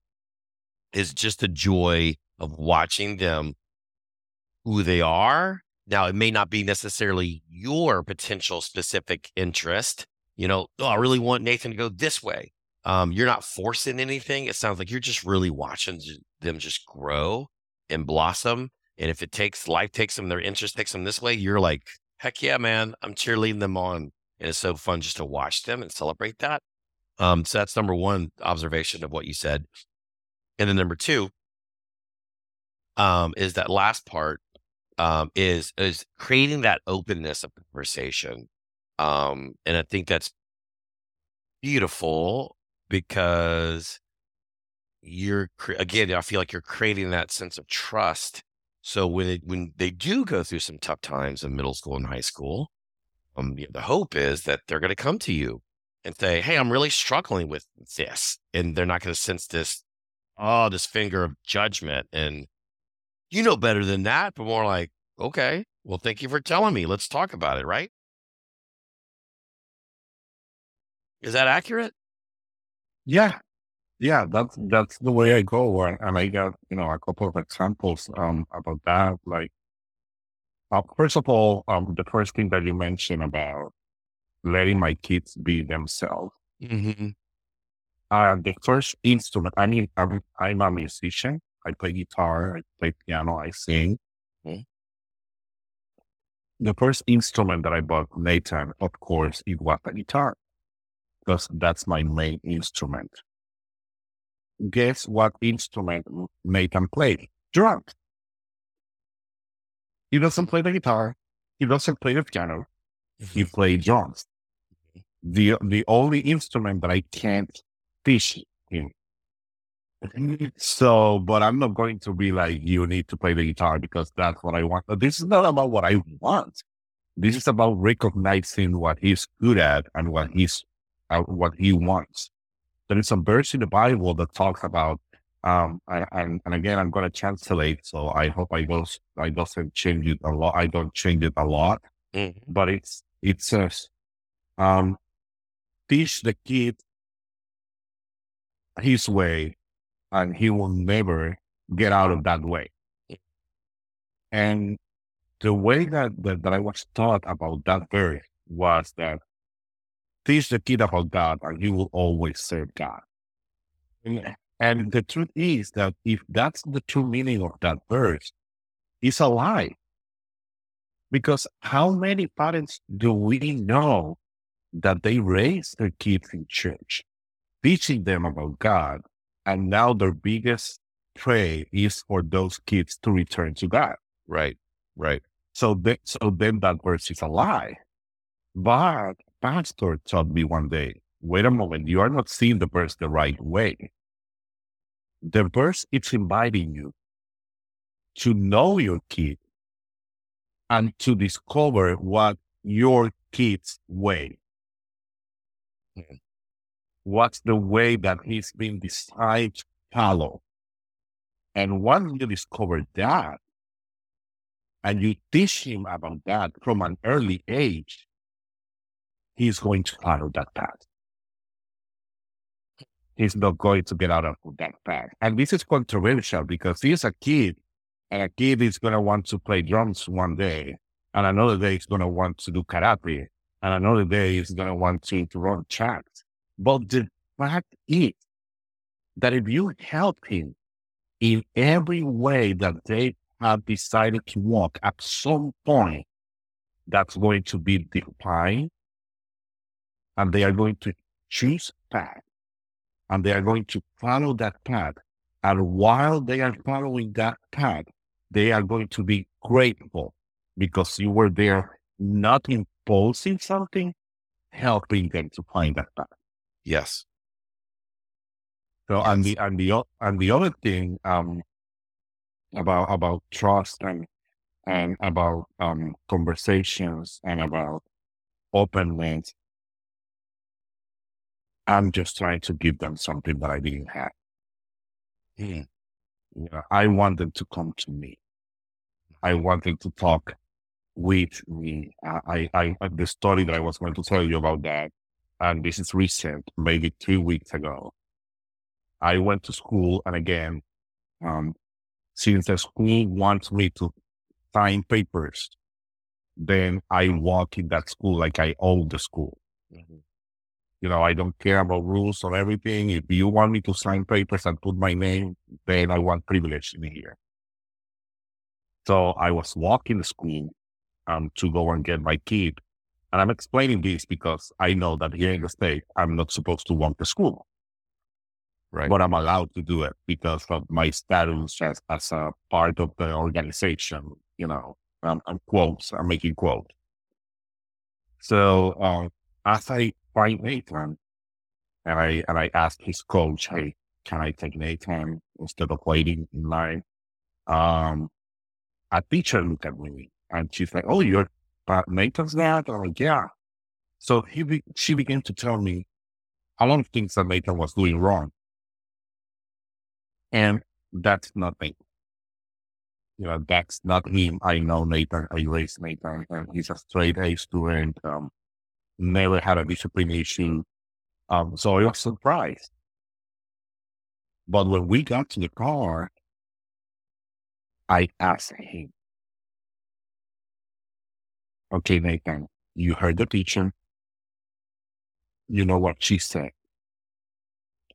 is just the joy of watching them who they are. Now, it may not be necessarily your potential specific interest. You know, oh, I really want Nathan to go this way. Um, you're not forcing anything. It sounds like you're just really watching them just grow and blossom. And if it takes life takes them, their interest takes them this way, you're like, heck yeah, man, I'm cheerleading them on. And it's so fun just to watch them and celebrate that. Um, so that's number one observation of what you said. And then number two, um, is that last part um, is is creating that openness of conversation. Um, and I think that's beautiful because you're again, I feel like you're creating that sense of trust. So when it, when they do go through some tough times in middle school and high school, um, the hope is that they're going to come to you and say, "Hey, I'm really struggling with this," and they're not going to sense this, oh, this finger of judgment and you know better than that, but more like, okay, well, thank you for telling me. Let's talk about it, right? Is that accurate? Yeah. Yeah, that's that's the way I go, and, and I got you know a couple of examples um about that. Like, uh, first of all, um, the first thing that you mentioned about letting my kids be themselves. Mm-hmm. Uh, the first instrument. I mean, I'm, I'm a musician. I play guitar. I play piano. I sing. Mhm. The first instrument that I bought Nathan, of course, it was a guitar, because that's my main instrument. Guess what instrument Nathan played? Drums. He doesn't play the guitar. He doesn't play the piano. He mm-hmm. plays drums. The the only instrument that I can't teach him. So, but I'm not going to be like, you need to play the guitar because that's what I want. But this is not about what I want. This is about recognizing what he's good at and what he's, uh, what he wants. There is a verse in the Bible that talks about, um, I, and, and again, I'm going to translate. So I hope I don't, I doesn't change it a lot. I don't change it a lot, Mhm. but it's, it says, um, teach the kid his way and he will never get out of that way. And the way that, that, that I was taught about that verse was that teach the kid about God and you will always serve God. And, and the truth is that if that's the true meaning of that verse, it's a lie. Because how many parents do we know that they raise their kids in church, teaching them about God, and now their biggest pray is for those kids to return to God. Right. Right. So, they, so then that verse is a lie. But pastor told me one day, wait a moment, you are not seeing the verse the right way. The verse is inviting you to know your kid and to discover what your kid's way. What's the way that he's been designed to follow? And once you discover that, and you teach him about that from an early age, he's going to follow that path. He's not going to get out of that path. And this is controversial because he's a kid, and a kid is going to want to play drums one day, and another day he's going to want to do karate, and another day he's going to want to, to run tracks. But the fact is that if you help him in every way that they have decided to walk at some point, that's going to be defined, and they are going to choose path, and they are going to follow that path. And while they are following that path, they are going to be grateful because you were there not imposing something, helping them to find that path. Yes. So and the and the and the other thing um about about trust and and about um conversations and about openness, I'm just trying to give them something that I didn't have. Hmm. You know, I want them to come to me. I want them to talk with me. I, I, I the story that I was going to tell you about that, and this is recent, maybe three weeks ago. I went to school, and again, um, since the school wants me to sign papers, then I walk in that school like I own the school. Mhm. You know, I don't care about rules or everything. If you want me to sign papers and put my name, then I want privilege in here. So I was walking to school um, to go and get my kid. And I'm explaining this because I know that here in the state, I'm not supposed to walk to school, Right. but I'm allowed to do it because of my status as, as a part of the organization. You know, I'm, I'm quotes, I'm making quotes. So uh, as I find Nathan, and I and I asked his coach, "Hey, can I take Nathan instead of waiting in line?" Um, a teacher looked at me and she's like, "Oh, you're uh, Nathan's dad?" I'm like, "Yeah." So he be- she began to tell me a lot of things that Nathan was doing wrong, and that's nothing. You know, that's not him. I know Nathan. I raised Nathan, and he's a straight A student. Um, never had a discipline issue. Um, so I was surprised. But when we got to the car, I asked him, Okay, Nathan, you heard the teacher. You know what she said.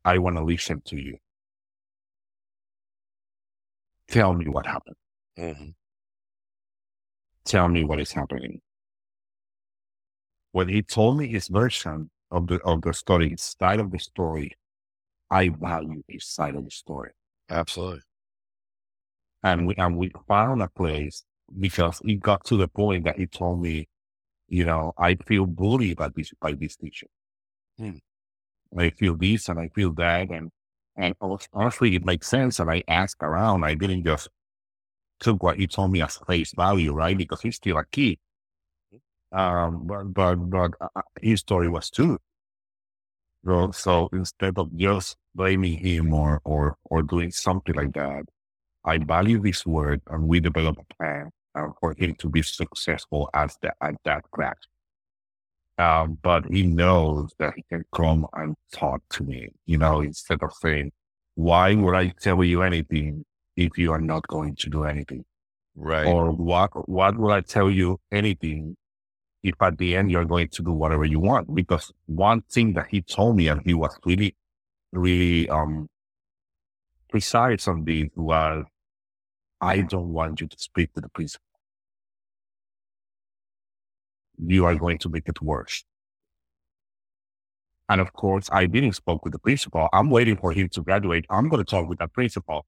I want to listen to you. Tell me what happened. Mhm. Tell me what is happening. When he told me his version of the of the story, his side of the story, I value his side of the story. Absolutely. and we and we found a place because it got to the point that he told me, you know, I feel bullied by this by this teacher. Hmm. I feel this and I feel that, and and honestly, it makes sense. And I asked around. I didn't just took what he told me as face value, right? Because he's still a kid. Um, but but but uh, his story was too. So, so instead of just blaming him or or or doing something like that, I value this word and we develop a plan uh, for him to be successful at that at that class. Um, but he knows that he can come and talk to me, you know, instead of saying, why would I tell you anything if you are not going to do anything? Right. Or what, what would I tell you anything if at the end you're going to do whatever you want? Because one thing that he told me and he was really, really, um, precise on this was, I don't want you to speak to the principal. You are going to make it worse. And of course, I didn't spoke with the principal. I'm waiting for him to graduate. I'm going to talk with that principal,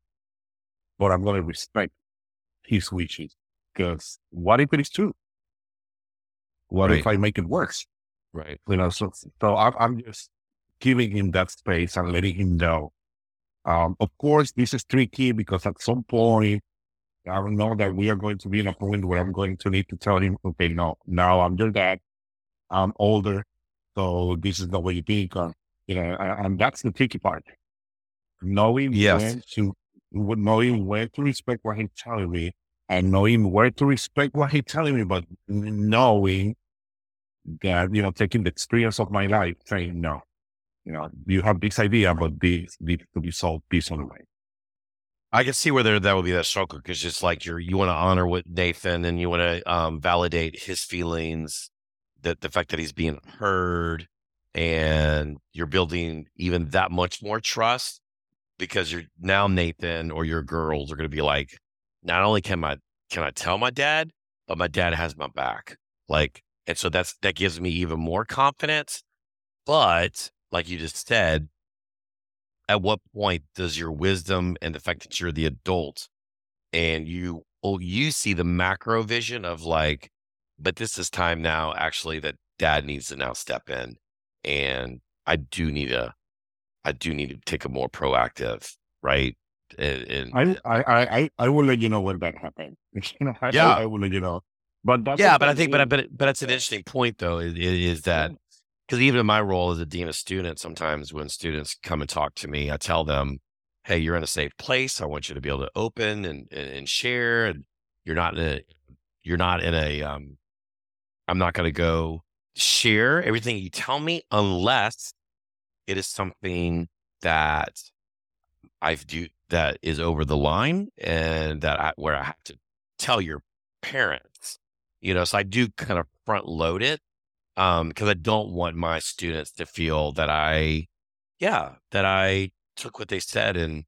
but I'm going to respect his wishes because what if it is true? What Right. if I make it worse? right. You know, so, so I'm, I'm just giving him that space and letting him know. Um, of course, this is tricky because at some point, I don't know that we are going to be in a point where I'm going to need to tell him, okay, no, now I'm your dad. I'm older. So this is the way you think. Or, you know, and, and that's the tricky part. Knowing Yes. when to, knowing when to respect what he's telling me and knowing where to respect what he's telling me, but knowing that, you know, taking the experience of my life, saying, no, you know, you have this idea, but this needs to be solved this other way. I can see where there that would be that struggle because just like you're you want to honor what Nathan and you want to um, validate his feelings, that the fact that he's being heard, and you're building even that much more trust because you're now Nathan or your girls are going to be like, not only can my can I tell my dad, but my dad has my back, like, and so that's that gives me even more confidence. But like you just said, at what point does your wisdom and the fact that you're the adult and you oh you see the macro vision of like but this is time now actually that dad needs to now step in and i do need a i do need to take a more proactive right and, and I, I, I, I- will let you know when that happens. You know, I, Yeah. I, I will let you know. But that's yeah but i think but but but it's an interesting point though is, is that because even in my role as a dean of students, sometimes when students come and talk to me, I tell them, "Hey, you're in a safe place. I want you to be able to open and and, and share, and you're not in a you're not in a um, I'm not going to go share everything you tell me unless it is something that I've do that is over the line and that I where I have to tell your parents, you know. So I do kind of front load it um because i don't want my students to feel that i yeah that i took what they said and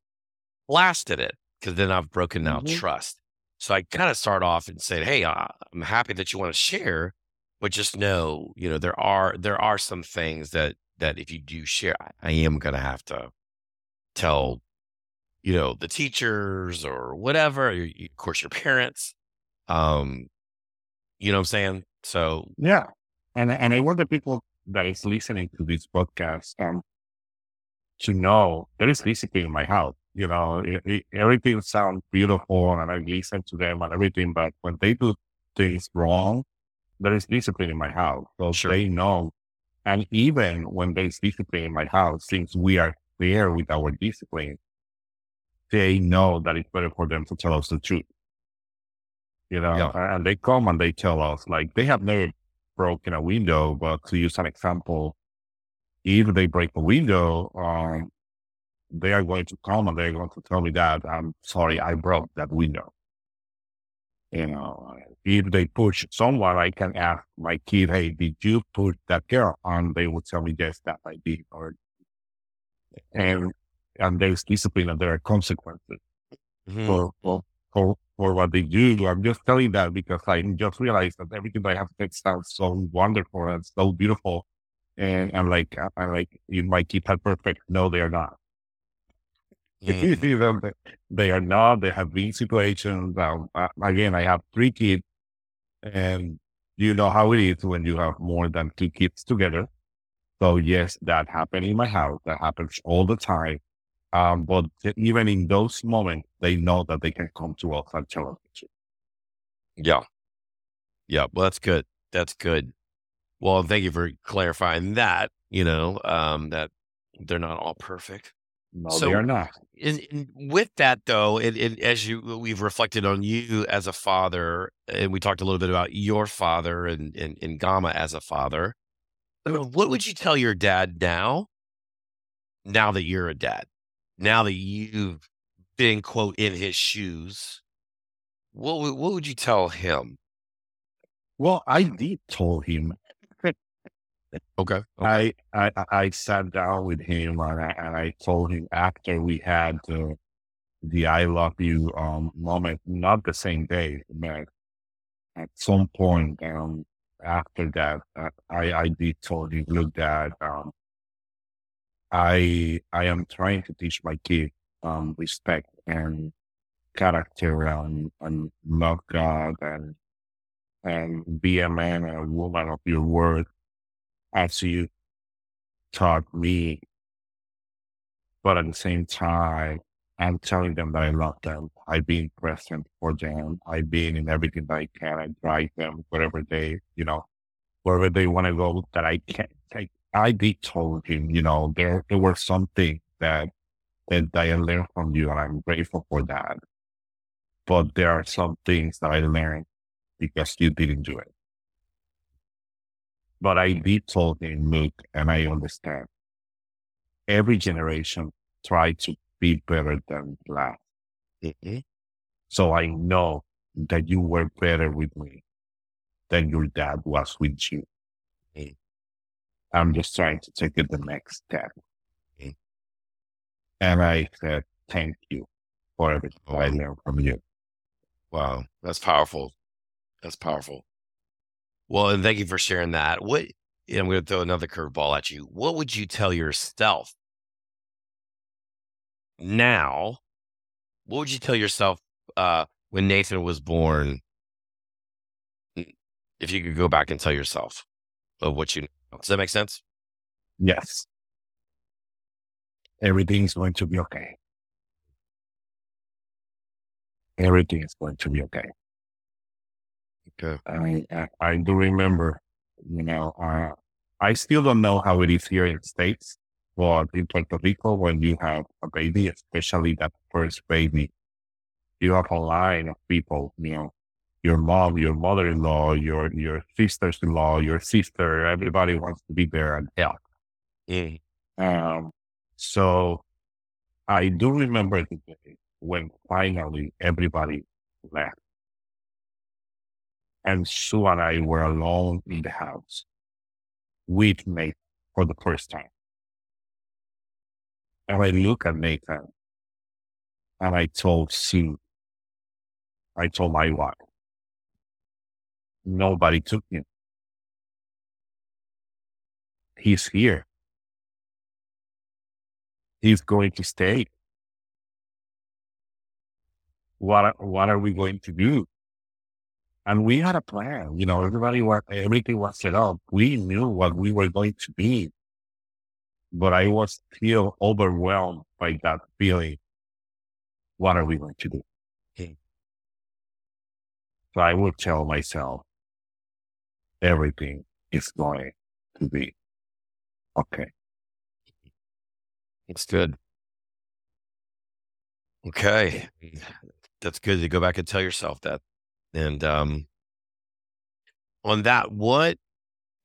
blasted it because then i've broken now Mhm. trust so i kind of start off and say hey I- i'm happy that you want to share but just know you know there are there are some things that that if you do share i, I am going to have to tell you know the teachers or whatever of course your parents um you know what i'm saying so Yeah. And and I want the people that is listening to this podcast um to know there is discipline in my house. You know, it, it- everything sounds beautiful and I listen to them and everything, but when they do things wrong, there is discipline in my house. So Sure. they know. And even when there's discipline in my house, since we are clear with our discipline, they know that it's better for them to tell us the truth. You know, Yeah. and they come and they tell us like they have never broken a window, but to use an example, if they break a window, um, they are going to come and they're going to tell me that I'm sorry, I broke that window. You know, if they push someone, I can ask my kid, "Hey, did you push that girl?" And they will tell me, "Yes, that I did." Or and and there's discipline and there are consequences mhm. for, for for for what they do. I'm just telling that because I just realized that everything that I have said sounds so wonderful and so beautiful, and I'm like, I'm like, you might kids are perfect. No, they are not. Mhm. They- they are not. They have been situations. Um, again, I have three kids, and you know how it is when you have more than two kids together. So yes, that happened in my house. That happens all the time. Um, but even in those moments, they know that they can come to us and us. Yeah. Yeah. Well, that's good. That's good. Well, thank you for clarifying that, you know, um, that they're not all perfect. No, So- they are not. And, and with that though, it, it, as you, we've reflected on you as a father, and we talked a little bit about your father and, and, and Gama as a father. What would you tell your dad now, now that you're a dad? Now that you've been quote in his shoes, what would, what would you tell him? Well, I did told him. Okay. I, I I sat down with him and I, and I told him after we had the the I love you um moment, not the same day, but at some point um after that, uh, I I did told him, look, Dad, um, I I am trying to teach my kid um respect and character and, and love God and and be a man and a woman of your word as you taught me. But at the same time, I'm telling them that I love them. I've been present for them. I've been in everything that I can. I drive them wherever they, you know, wherever they want to go that I can't take. I did told him, you know, there there were some things that that I learned from you and I'm grateful for that. But there are some things that I learned because you didn't do it. But I did told him, look, and I understand. Every generation try to be better than last. Mm-hmm. So I know that you were better with me than your dad was with you. Mm. I'm just trying to take it the next step. Mm. And I said, thank you for everything I learned from you. Wow. That's powerful. That's powerful. Well, and thank you for sharing that. What I'm going to throw another curveball at you. What would you tell yourself now? What would you tell yourself uh, when Nathan was born? If you could go back and tell yourself of what you. Does that make sense? Yes. Everything's going to be okay. Everything is going to be okay. Okay. I, I, I do remember, you know, uh, I still don't know how it is here in the States, but in Puerto Rico, when you have a baby, especially that first baby, you have a line of people, you know, your mom, your mother-in-law, your, your sisters-in-law, your sister, everybody wants to be there and help. Mm. Um, so I do remember the day when finally everybody left. And Sue and I were alone in the house with Nathan for the first time. And I look at Nathan and I told Sue, I told my wife, nobody took him. He's here. He's going to stay. What are, what are we going to do? And we had a plan. You know, everybody was everything was set up. We knew what we were going to be, but I was still overwhelmed by that feeling. What are we going to do? Okay. So I would tell myself, everything is going to be okay. It's good. Okay. That's good to go back and tell yourself that. And um on that, what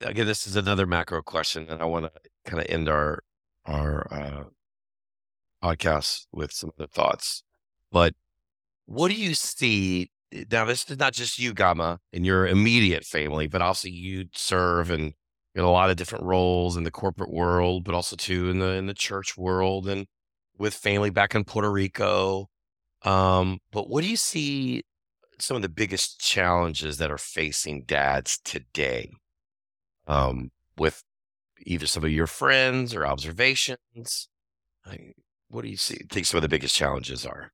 again, this is another macro question, and I want to kind of end our our uh podcast with some other thoughts. But what do you see now? This is not just you, Gama, and your immediate family, but also you serve and in a lot of different roles in the corporate world, but also too in the in the church world and with family back in Puerto Rico. Um, but what do you see some of the biggest challenges that are facing dads today? Um, with either some of your friends or observations. What do you see? Think some of the biggest challenges are?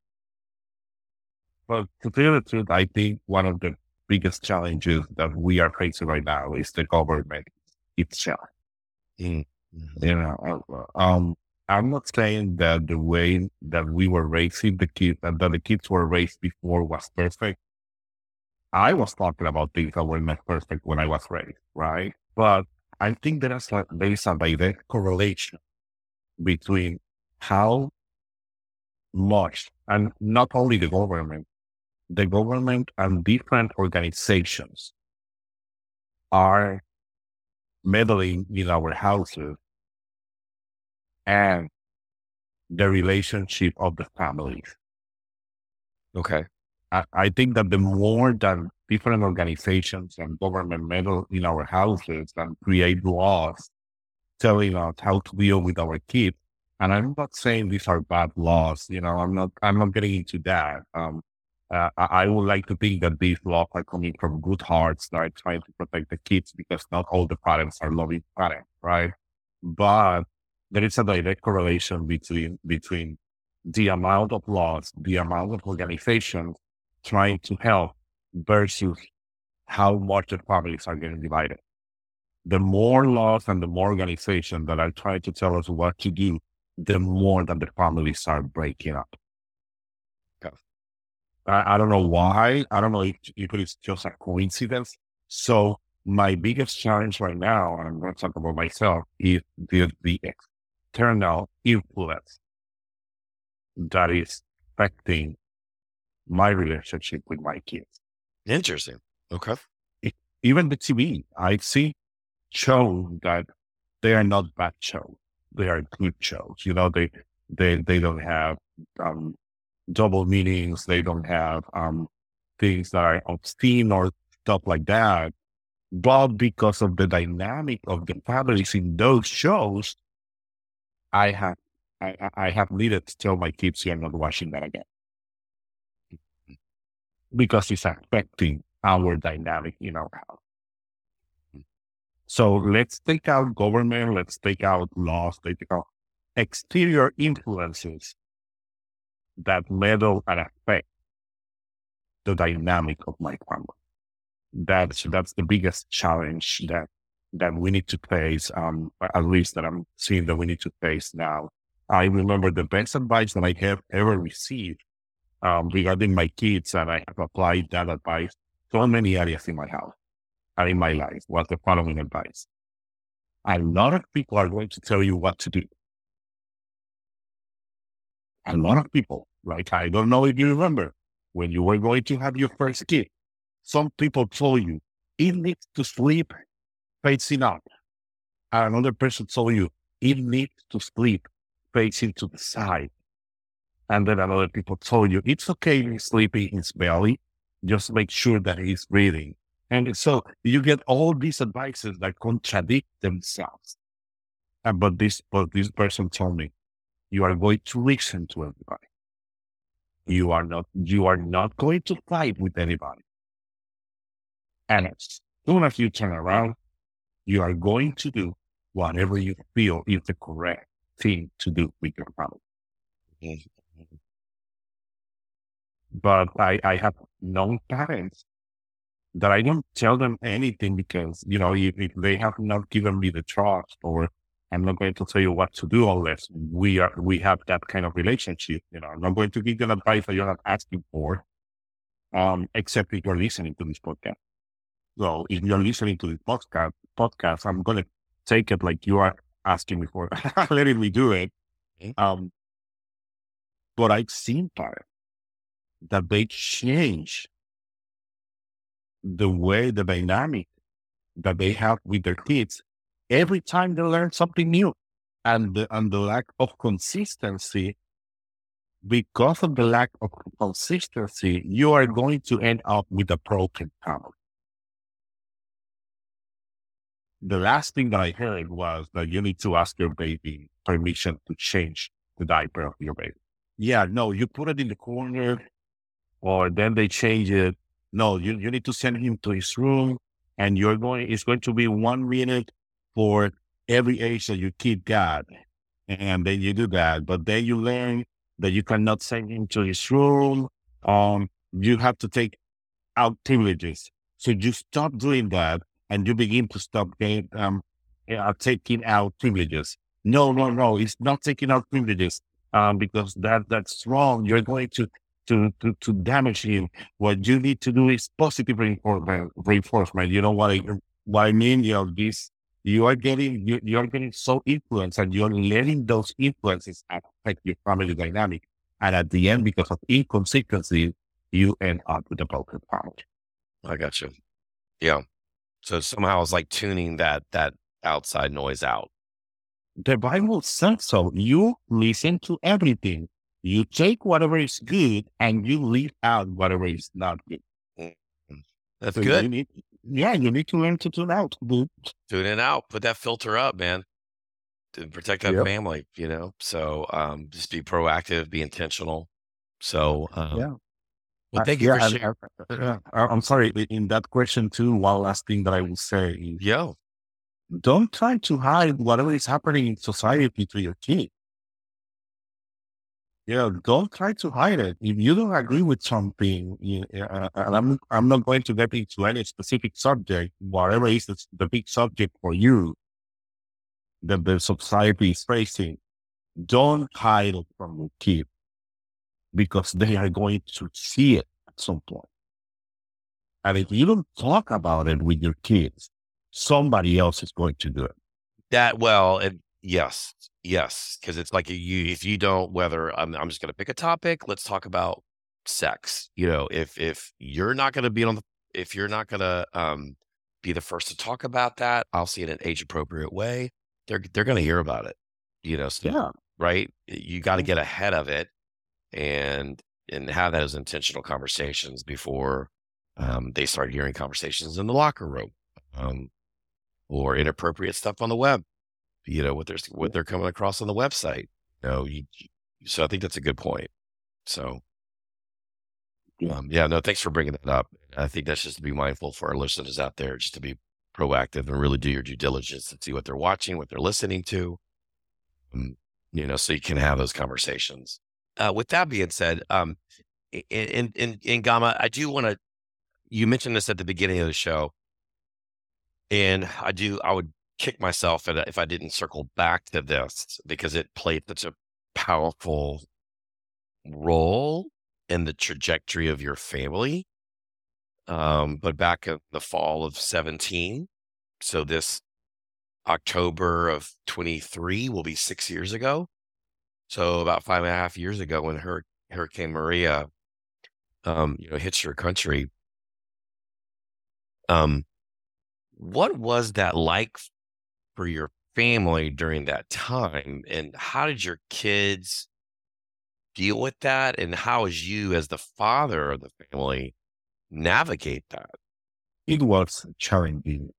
Well, to tell you the truth, I think one of the biggest challenges that we are facing right now is the government itself. Mm, You know, uh, um, I'm not saying that the way that we were raising the kids, and that the kids were raised before was perfect. I was talking about things that were not perfect when I was raised, right? But I think there is a, there is a direct correlation between how much, and not only the government, the government and different organizations are meddling in our houses and the relationship of the families. Okay. I, I think that the more that different organizations and government meddle in our houses and create laws telling us how to deal with our kids, and I'm not saying these are bad laws, you know, I'm not, I'm not getting into that. Um, uh, I would like to think that these laws are coming from good hearts that are trying to protect the kids because not all the parents are loving parents, right? But there is a direct correlation between between the amount of laws, the amount of organizations trying to help versus how much the families are getting divided. The more laws and the more organizations that are trying to tell us what to do, the more that the families are breaking up. I, I don't know why. I don't know if, if it's just a coincidence. So my biggest challenge right now, and I'm going to talk about myself, is the, the external influence that is affecting my relationship with my kids. Interesting. Okay. It, even the TV, I see shows that they are not bad shows. They are good shows. You know, they they they don't have um, double meanings. They don't have um, things that are obscene or stuff like that. But because of the dynamic of the families in those shows, I have I, I have needed to tell my kids you're not watching that again. Because it's affecting our dynamic in our house. So let's take out government, let's take out laws, let's take out exterior influences that meddle and affect the dynamic of my family. That's that's the biggest challenge that that we need to face, um, at least that I'm seeing that we need to face now. I remember the best advice that I have ever received um, regarding my kids, and I have applied that advice to many areas in my house and in my life was the following advice. A lot of people are going to tell you what to do. A lot of people like, I don't know if you remember when you were going to have your first kid, some people told you it needs to sleep facing up. And another person told you it needs to sleep facing to the side. And then another people told you it's okay he's sleeping in his belly, just make sure that he's breathing. And so you get all these advices that contradict themselves. But this but this person told me, you are going to listen to everybody. You are not, you are not going to fight with anybody. And as soon as you turn around, you are going to do whatever you feel is the correct thing to do with your family. But I, I have known parents that I don't tell them anything because, you know, if, if they have not given me the trust or I'm not going to tell you what to do unless we are we have that kind of relationship. You know, I'm not going to give you an advice that you're not asking for, um, except if you're listening to this podcast. So if you're listening to this podcast, podcast, I'm going to take it like you are asking me for, letting me do it. Um, but I've seen parents that they change the way the dynamic that they have with their kids every time they learn something new. And the, and the lack of consistency, because of the lack of consistency, you are going to end up with a broken family. The last thing that I heard was that you need to ask your baby permission to change the diaper of your baby. Yeah, no, you put it in the corner or then they change it. No, you, you need to send him to his room and you're going, it's going to be one minute for every age that your kid got. And then you do that. But then you learn that you cannot send him to his room. Um, you have to take out privileges. So you stop doing that and you begin to stop getting, um, uh, taking out privileges. No, no, no, it's not taking out privileges. Um, because that, that's wrong. You're going to, to, to, to damage him. What you need to do is positive reinforcement. reinforcement. You know what I, what I mean? You know, this, you are getting you, you're getting so influenced and you're letting those influences affect your family dynamic. And at the end, because of inconsistency, you end up with a broken family. I got you. Yeah. So somehow it's like tuning that that outside noise out. the Bible says so. You listen to everything. You take whatever is good and you leave out whatever is not good. Mm-hmm. That's So good. You need, yeah, you need to learn to tune out. dude. Tune it out. Put that filter up, man. To protect that Yep. family, you know. So um just be proactive, be intentional. So um Yeah. well Uh, thank you yeah, sharing. uh, I'm sorry. In that question too, one last thing that I will say is Yo. don't try to hide whatever is happening in society to your kid. Yeah, don't try to hide it. If you don't agree with something, you, uh, and I'm I'm not going to get into any specific subject, whatever is the, the big subject for you that the society is facing, don't hide it from your kids because they are going to see it at some point. And if you don't talk about it with your kids, somebody else is going to do it. That well, and yes, yes, because it's like you if you don't whether I'm I'm just going to pick a topic. Let's talk about sex. You know, if if you're not going to be on the if you're not going to um be the first to talk about that, I'll see it in an age appropriate way. They're they're going to hear about it. You know, so, Yeah. right? You got to get ahead of it and and have those intentional conversations before um, they start hearing conversations in the locker room. Um, or inappropriate stuff on the web. You know what they're what they're coming across on the website. You know, you, so I think that's a good point. So, Yeah. um, yeah, no, thanks for bringing that up. I think that's just to be mindful for our listeners out there, just to be proactive and really do your due diligence and see what they're watching, what they're listening to. Um, you know, so you can have those conversations. Uh, with that being said, um, in in in, in Gama, I do want to. You mentioned this at the beginning of the show. And I do, I would kick myself if I- didn't circle back to this because it played such a powerful role in the trajectory of your family. Um, but back in the fall of 17, so this October of 23 will be six years ago. So about five and a half years ago when Hur- Hurricane Maria, um, you know, hits your country. Um, what was that like for your family during that time? And how did your kids deal with that? And how is you, as the father of the family, navigate that? it was challenging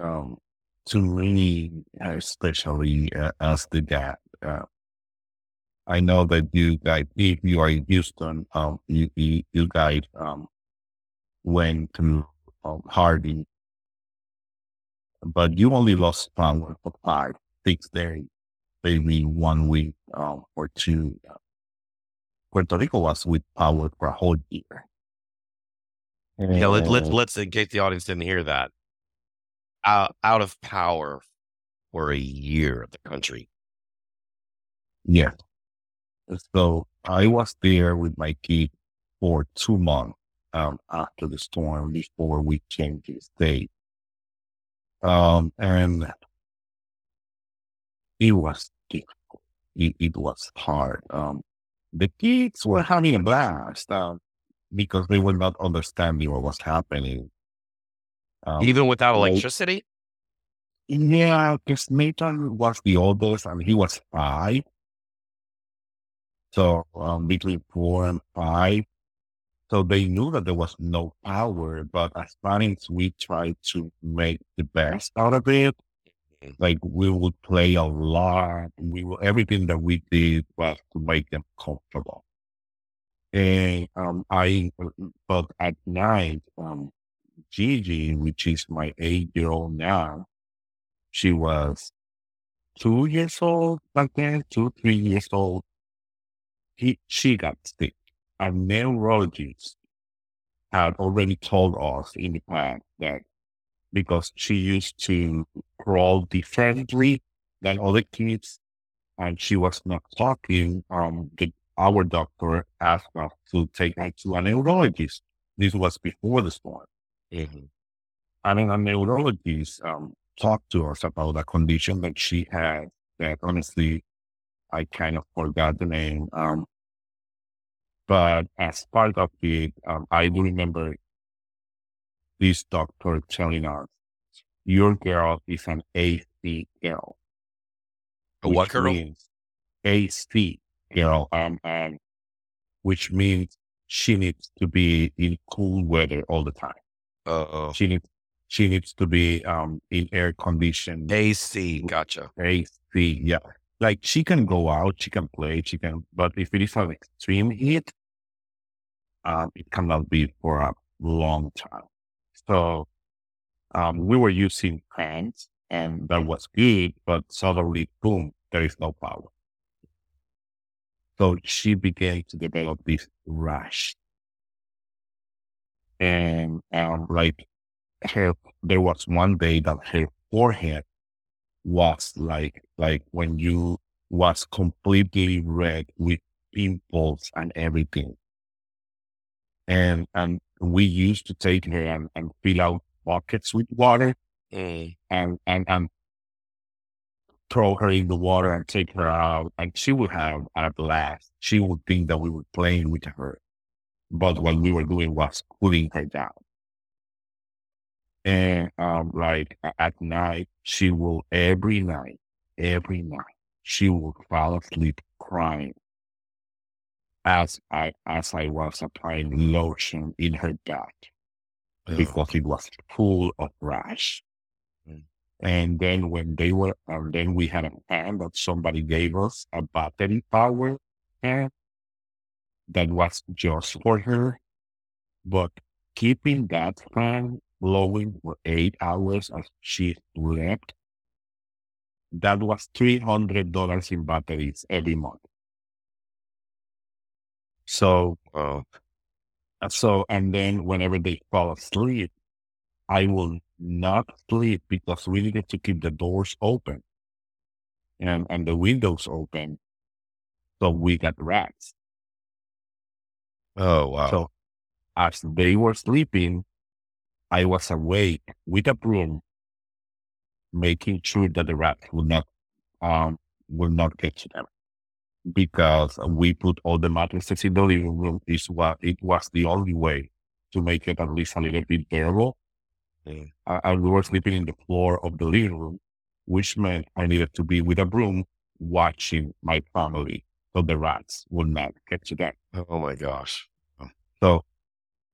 um, to me, especially uh, as the dad. Uh, I know that you guys, if you are in Houston, um, you, you, you guys um, went through um, Harvey, but you only lost power for five, six days, maybe one week um, or two. Puerto Rico was with power for a whole year. Yeah, let, let's let's in case the audience didn't hear that. Out out of power for a year, of the country. Yeah. So I was there with my kid for two months um, after the storm before we changed the state. Um, and it was difficult. It, it was hard. Um, the kids were having a blast um, because they were not understanding what was happening. Um, Even without electricity? yeah, because Nathan was the oldest and he was five. So um, between four and five. So they knew that there was no power, but as parents, we tried to make the best out of it. Mhm. Like we would play a lot. We will, everything that we did was to make them comfortable. And um, I, but at night, um, Gigi, which is my eight-year-old now, she was two years old back then, two, three years old. He, she got sick. A neurologist had already told us in the past that because she used to crawl differently than other kids and she was not talking, um, the, our doctor asked us to take her to a neurologist. This was before the storm. Mhm. I mean, a neurologist um, talked to us about a condition that she had that honestly, I kind of forgot the name. Um, but as part of it, um, I do remember this doctor telling us, your girl is an AC girl. A what girl? means AC, you know, um, um, which means she needs to be in cool weather all the time. Uh-oh. She needs she needs to be um in air conditioned AC. Gotcha. AC. Yeah, like she can go out, she can play, she can, but if it is an extreme heat, um, it cannot be for a long time. So, um, we were using fans, and that was good, but suddenly, boom, there is no power. So she began to develop this rash, and um, like her, there was one day that her forehead was like like when you was completely red with pimples and everything. And and we used to take her and, and fill out buckets with water Mm. and, and and throw her in the water and take her out and she would have a blast. She would think that we were playing with her. But what we were doing was cooling her down. And um, like at night, she will every night, every night, she will fall asleep crying as I as I was applying lotion in her back because it was full of rash. Mm. And then when they were, um, then we had a fan that somebody gave us a battery power fan that was just for her. But keeping that fan blowing for eight hours as she slept, that was three hundred dollars in batteries every month. So uh, So, and then whenever they fall asleep, I will not sleep because we needed to keep the doors open and, and the windows open. So we got rats. Oh wow. So as they were sleeping, I was awake with a broom, making sure that the rats would not, um, would not get to them. Because we put all the mattresses in the living room is what it was the only way to make it at least a little bit bearable. Mm. Uh, and we were sleeping in the floor of the living room, which meant I needed to be with a broom watching my family so the rats would not get to them. oh my gosh. So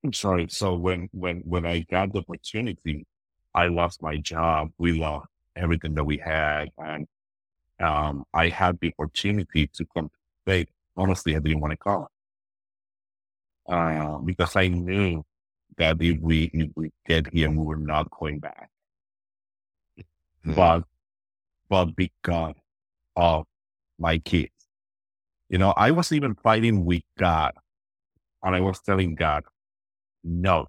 I'm sorry. So when when when I got the opportunity, I lost my job. We lost everything that we had, and um, I had the opportunity to come back. Honestly, I didn't want to come uh, because I knew that if we if we get here, we were not going back. But but because of my kids, you know, I was even fighting with God, and I was telling God, no.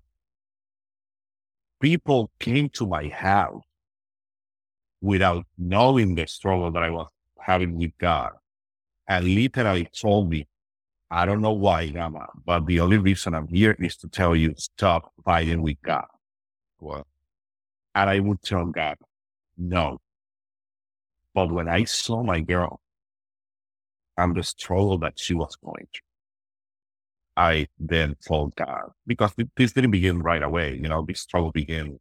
People came to my house without knowing the struggle that I was having with God and literally told me, I don't know why, Gama, but the only reason I'm here is to tell you stop fighting with God. Well, And I would tell God, no. But when I saw my girl and the struggle that she was going through, I then told God, because this didn't begin right away. You know, this struggle began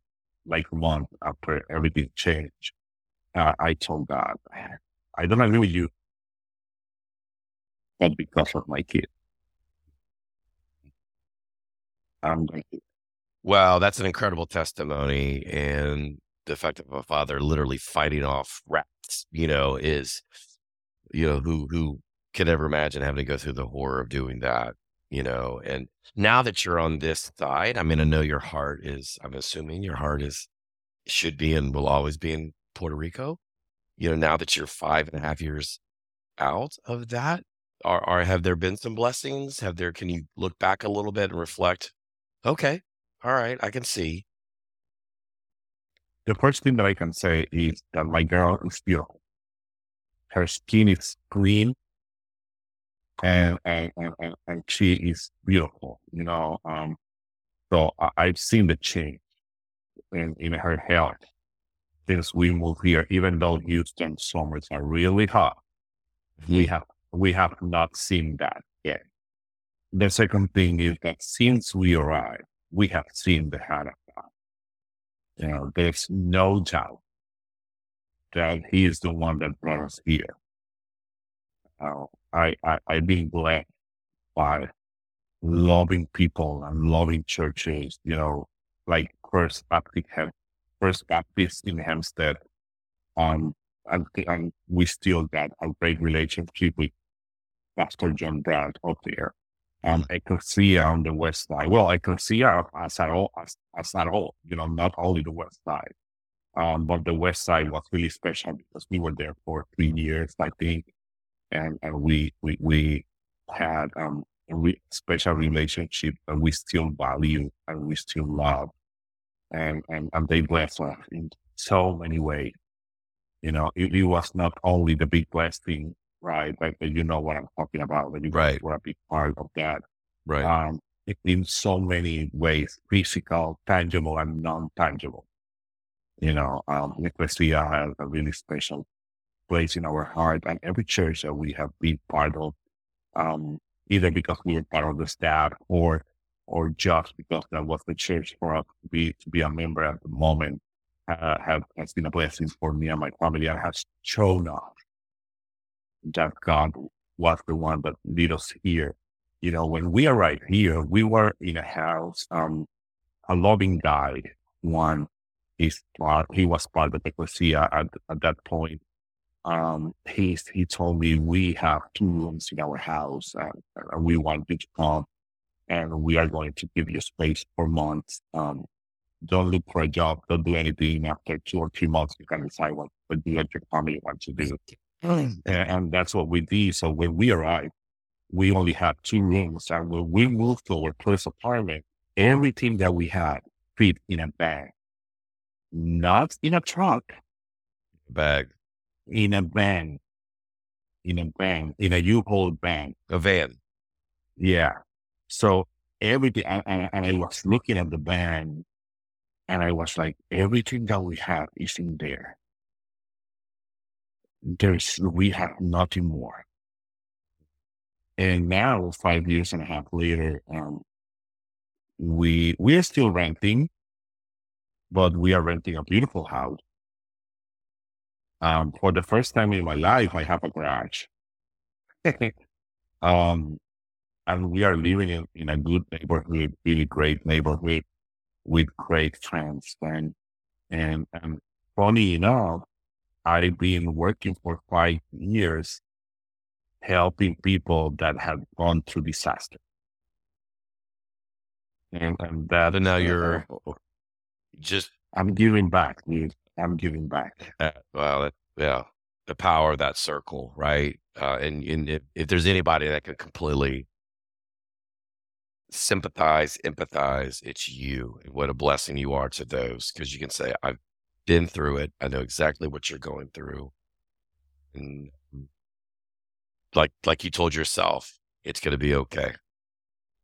like a month after everything changed. Uh, I told God, I don't agree with you, but because of my kid, I'm going to. Wow, that's an incredible testimony. And the fact of a father literally fighting off rats, you know, is, you know, who who could ever imagine having to go through the horror of doing that, you know? And now that you're on this side, I mean, I know your heart is, I'm assuming your heart is should be and will always be in Puerto Rico. You know, now that you're five and a half years out of that, are, are have there been some blessings? Have there can you look back a little bit and reflect, okay, all right, I can see. The first thing that I can say is that my girl is beautiful. Her skin is clean and, and, and, and, she is beautiful, you know. Um, so I, I've seen the change in, in her health since we moved here, even though Houston summers are really hot. We have, we have not seen that yet. The second thing is that since we arrived, we have seen the hand of God. You know, there's no doubt that He is the one that brought us here. uh, I, I, I've been blessed by loving people and loving churches, you know, like First Baptist, First Baptist in Hempstead. Um, and, and we still got a great relationship with Pastor John Brown up there. Um, Ecclesia on the west side. Well, Ecclesia as at all, as, as at all, you know, not only the west side. Um, but the west side was really special because we were there for three years, I think. And, and we, we, we had, um, a re- special relationship and we still value and we still love. And, and, and they blessed us in so many ways. You know, it, it was not only the big blessing, right? But, but you know what I'm talking about. That you Right. were a big part of that. Right. Um, it- in so many ways, physical, tangible, and non-tangible. You know, um, Ecclesia has a really special place in our heart, and every church that we have been part of, um, either because we were part of the staff or or just because that was the church for us to be to be a member at the moment, uh, have has been a blessing for me and my family, and has shown us that God was the one that led us here. You know, when we arrived here, we were in a house, um, a loving guy, one he's part, he was part of the ecclesia at, at that point. Um, he, he told me we have two rooms in our house and, and we want you to come and we are going to give you space for months. Um, don't look for a job. Don't do anything after two or three months. You can decide what, what you and your family want to do. And, and that's what we did. So when we arrived, we only had two rooms. And when we moved to our first apartment, everything that we had fit in a bag, not in a trunk, Bag. In a van, in a van, in a U-Haul van. A van. Yeah. So everything, and, and, and I was looking at the van and I was like, everything that we have is in there. There's, we have nothing more. And now, five years and a half later, um, we, we are still renting, but we are renting a beautiful house. Um, for the first time in my life, I have a garage. um, and we are living in, in a good neighborhood, really great neighborhood with great friends. And, and, and funny enough, I've been working for five years helping people that have gone through disaster. And, and that, So now uh, you're- Just I'm giving back, dude. I'm giving back. uh, well, yeah, the power of that circle, right? Uh, and and if, if there's anybody that could completely sympathize, empathize, it's you. And what a blessing you are to those because you can say, "I've been through it. I know exactly what you're going through," and like like you told yourself, it's going to be okay.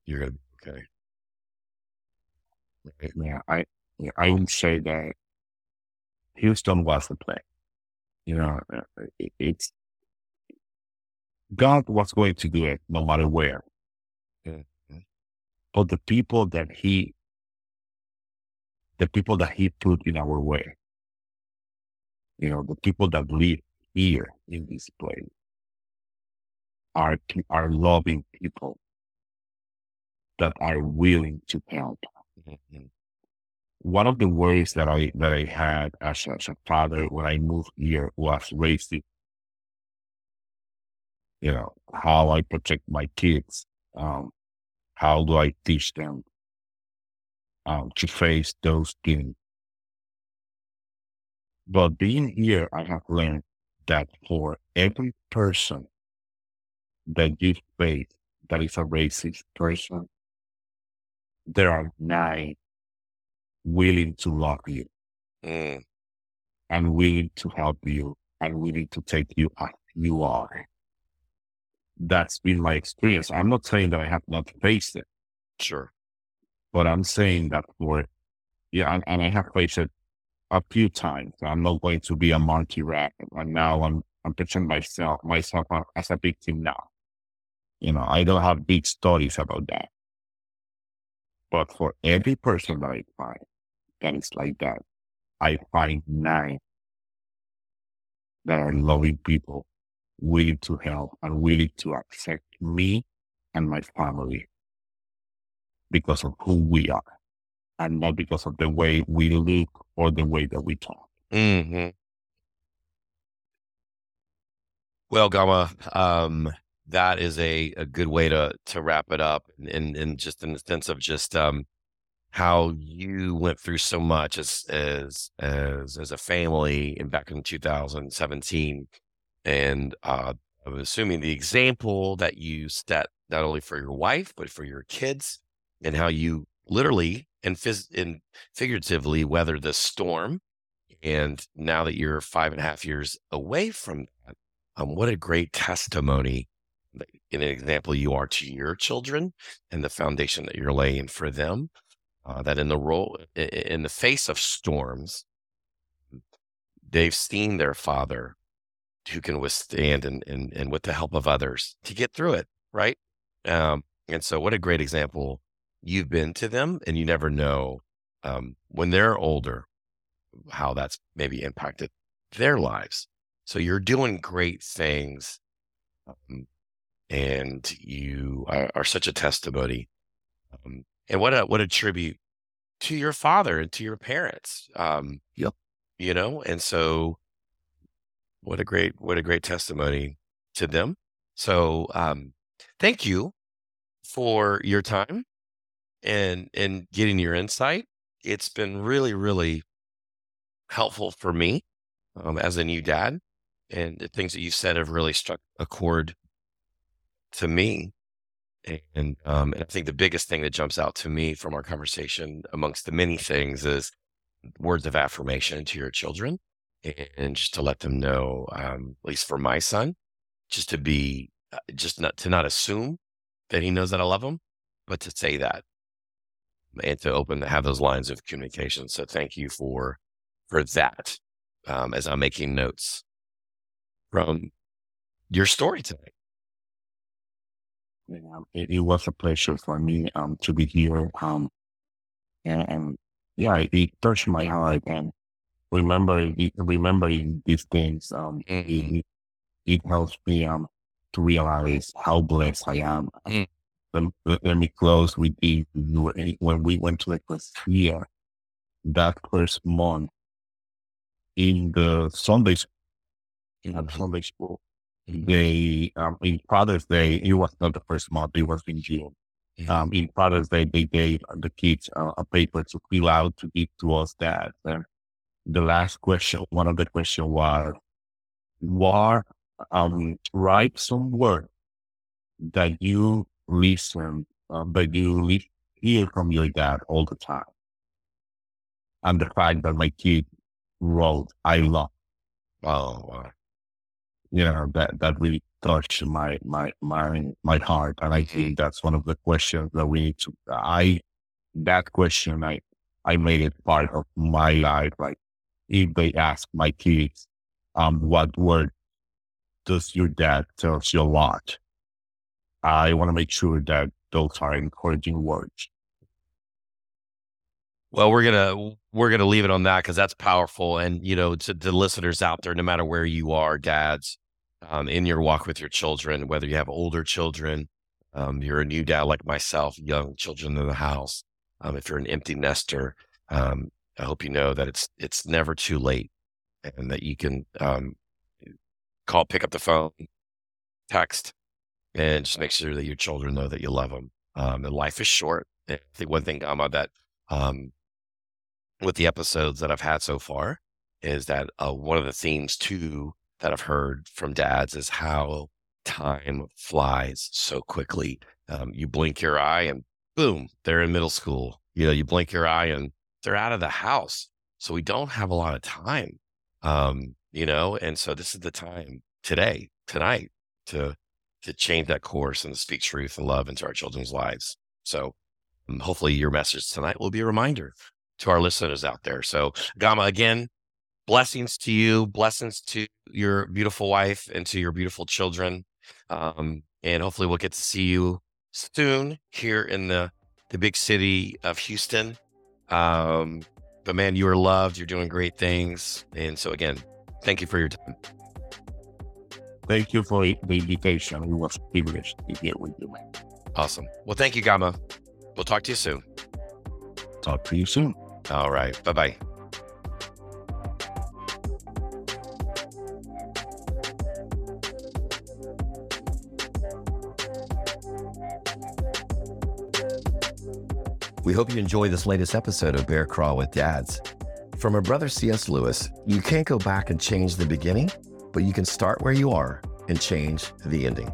You're going to be okay. Yeah, I yeah, I would say that Houston was the play. You know, uh, it, it's God was going to do it no matter where. Yeah. But the people that He, the people that He put in our way, you know, the people that live here in this place, are are loving people that are willing to help. Mhm. One of the ways that I that I had as, as a father when I moved here was raising, you know, how I protect my kids. Um, how do I teach them um, to face those things? But being here, I have learned that for every person that you face that is a racist person, there are nine willing to love you Mm, and willing to help you and willing to take you as you are. That's been my experience. I'm not saying that I have not faced it, sure. but I'm saying that for, yeah, and, and I have faced it a few times. I'm not going to be a monkey rat. And now I'm, I'm picturing myself, myself as a victim now. You know, I don't have big stories about that. But for every person that I find that is like that, I find nine that are loving people willing to help and willing to accept me and my family because of who we are and not because of the way we look or the way that we talk. Mm-hmm. Well, Gama, um, that is a, a good way to to wrap it up, and and just in the sense of just um, how you went through so much as as as as a family, and back in 2017, and uh, I'm assuming the example that you set not only for your wife but for your kids, and how you literally and phys- and figuratively weather the storm. And now that you're five and a half years away from that, um, what a great testimony in an example you are to your children and the foundation that you're laying for them. Uh, that in the role, in the face of storms, they've seen their father who can withstand and, and, and with the help of others to get through it. Right. Um, and so what a great example you've been to them and you never know um, when they're older how that's maybe impacted their lives. So you're doing great things. Um, and you are, are, such a testimony. And what a what a tribute to your father and to your parents. Um, yep. You know, and so what a great what a great testimony to them. So um, thank you for your time and and getting your insight. It's been really really helpful for me um, as a new dad, and the things that you've said have really struck a chord to me. And, um, and I think the biggest thing that jumps out to me from our conversation, amongst the many things, is words of affirmation to your children, and just to let them know, um, at least for my son, just to be, uh, just not to not assume that he knows that I love him, but to say that and to open to have those lines of communication. So thank you for for that. Um, as I'm making notes from your story tonight. It, it was a pleasure for me um to be here. Um, and, and yeah, it, it touched my heart. And remembering remembering these things, um, mm-hmm. it, it helps me um to realize how blessed I am. Mm. Let, let, me close with the when we went to the first year, that first month in the Sundays in mm-hmm. Sunday school they um, in Father's Day, it was not the first month, it was in June. Mm-hmm. Um, in Father's Day, they gave the kids uh, a paper to fill out to give to us that. And the last question, one of the questions was, "What um, write some word that you listen, uh, but you hear from your dad all the time." And the fact that my kid wrote, "I love." Oh, wow you know that that really touched my my my my heart and i think that's one of the questions that we need to i that question i i made it part of my life like if they ask my kids um what word does your dad tells you a lot? I want to make sure that those are encouraging words. Well, we're gonna we're gonna leave it on that because that's powerful, and you know, to the listeners out there, no matter where you are, dads, um, in your walk with your children, whether you have older children, um, you're a new dad like myself, young children in the house. Um, if you're an empty nester, um, I hope you know that it's it's never too late, and that you can um, call, pick up the phone, text, and just make sure that your children know that you love them. Um, and life is short. I think one thing about that with the episodes that I've had so far is that uh, one of the themes too that I've heard from dads is how time flies so quickly. Um, you blink your eye and boom, they're in middle school. You know, you blink your eye and they're out of the house. So we don't have a lot of time, um, you know, and so this is the time today, tonight, to to change that course and speak truth and love into our children's lives. So um, hopefully your message tonight will be a reminder to our listeners out there. So Gama, again, blessings to you, blessings to your beautiful wife and to your beautiful children. Um, and hopefully we'll get to see you soon here in the, the big city of Houston. Um, but man, you are loved. You're doing great things. And so again, thank you for your time. thank you for the invitation. We was a privilege to be with you. Awesome. Well, thank you, Gama. We'll talk to you soon. Talk to you soon. All right. Bye bye. We hope you enjoy this latest episode of Bear Crawl with Dads. From our brother C.S. Lewis, you can't go back and change the beginning, but you can start where you are and change the ending.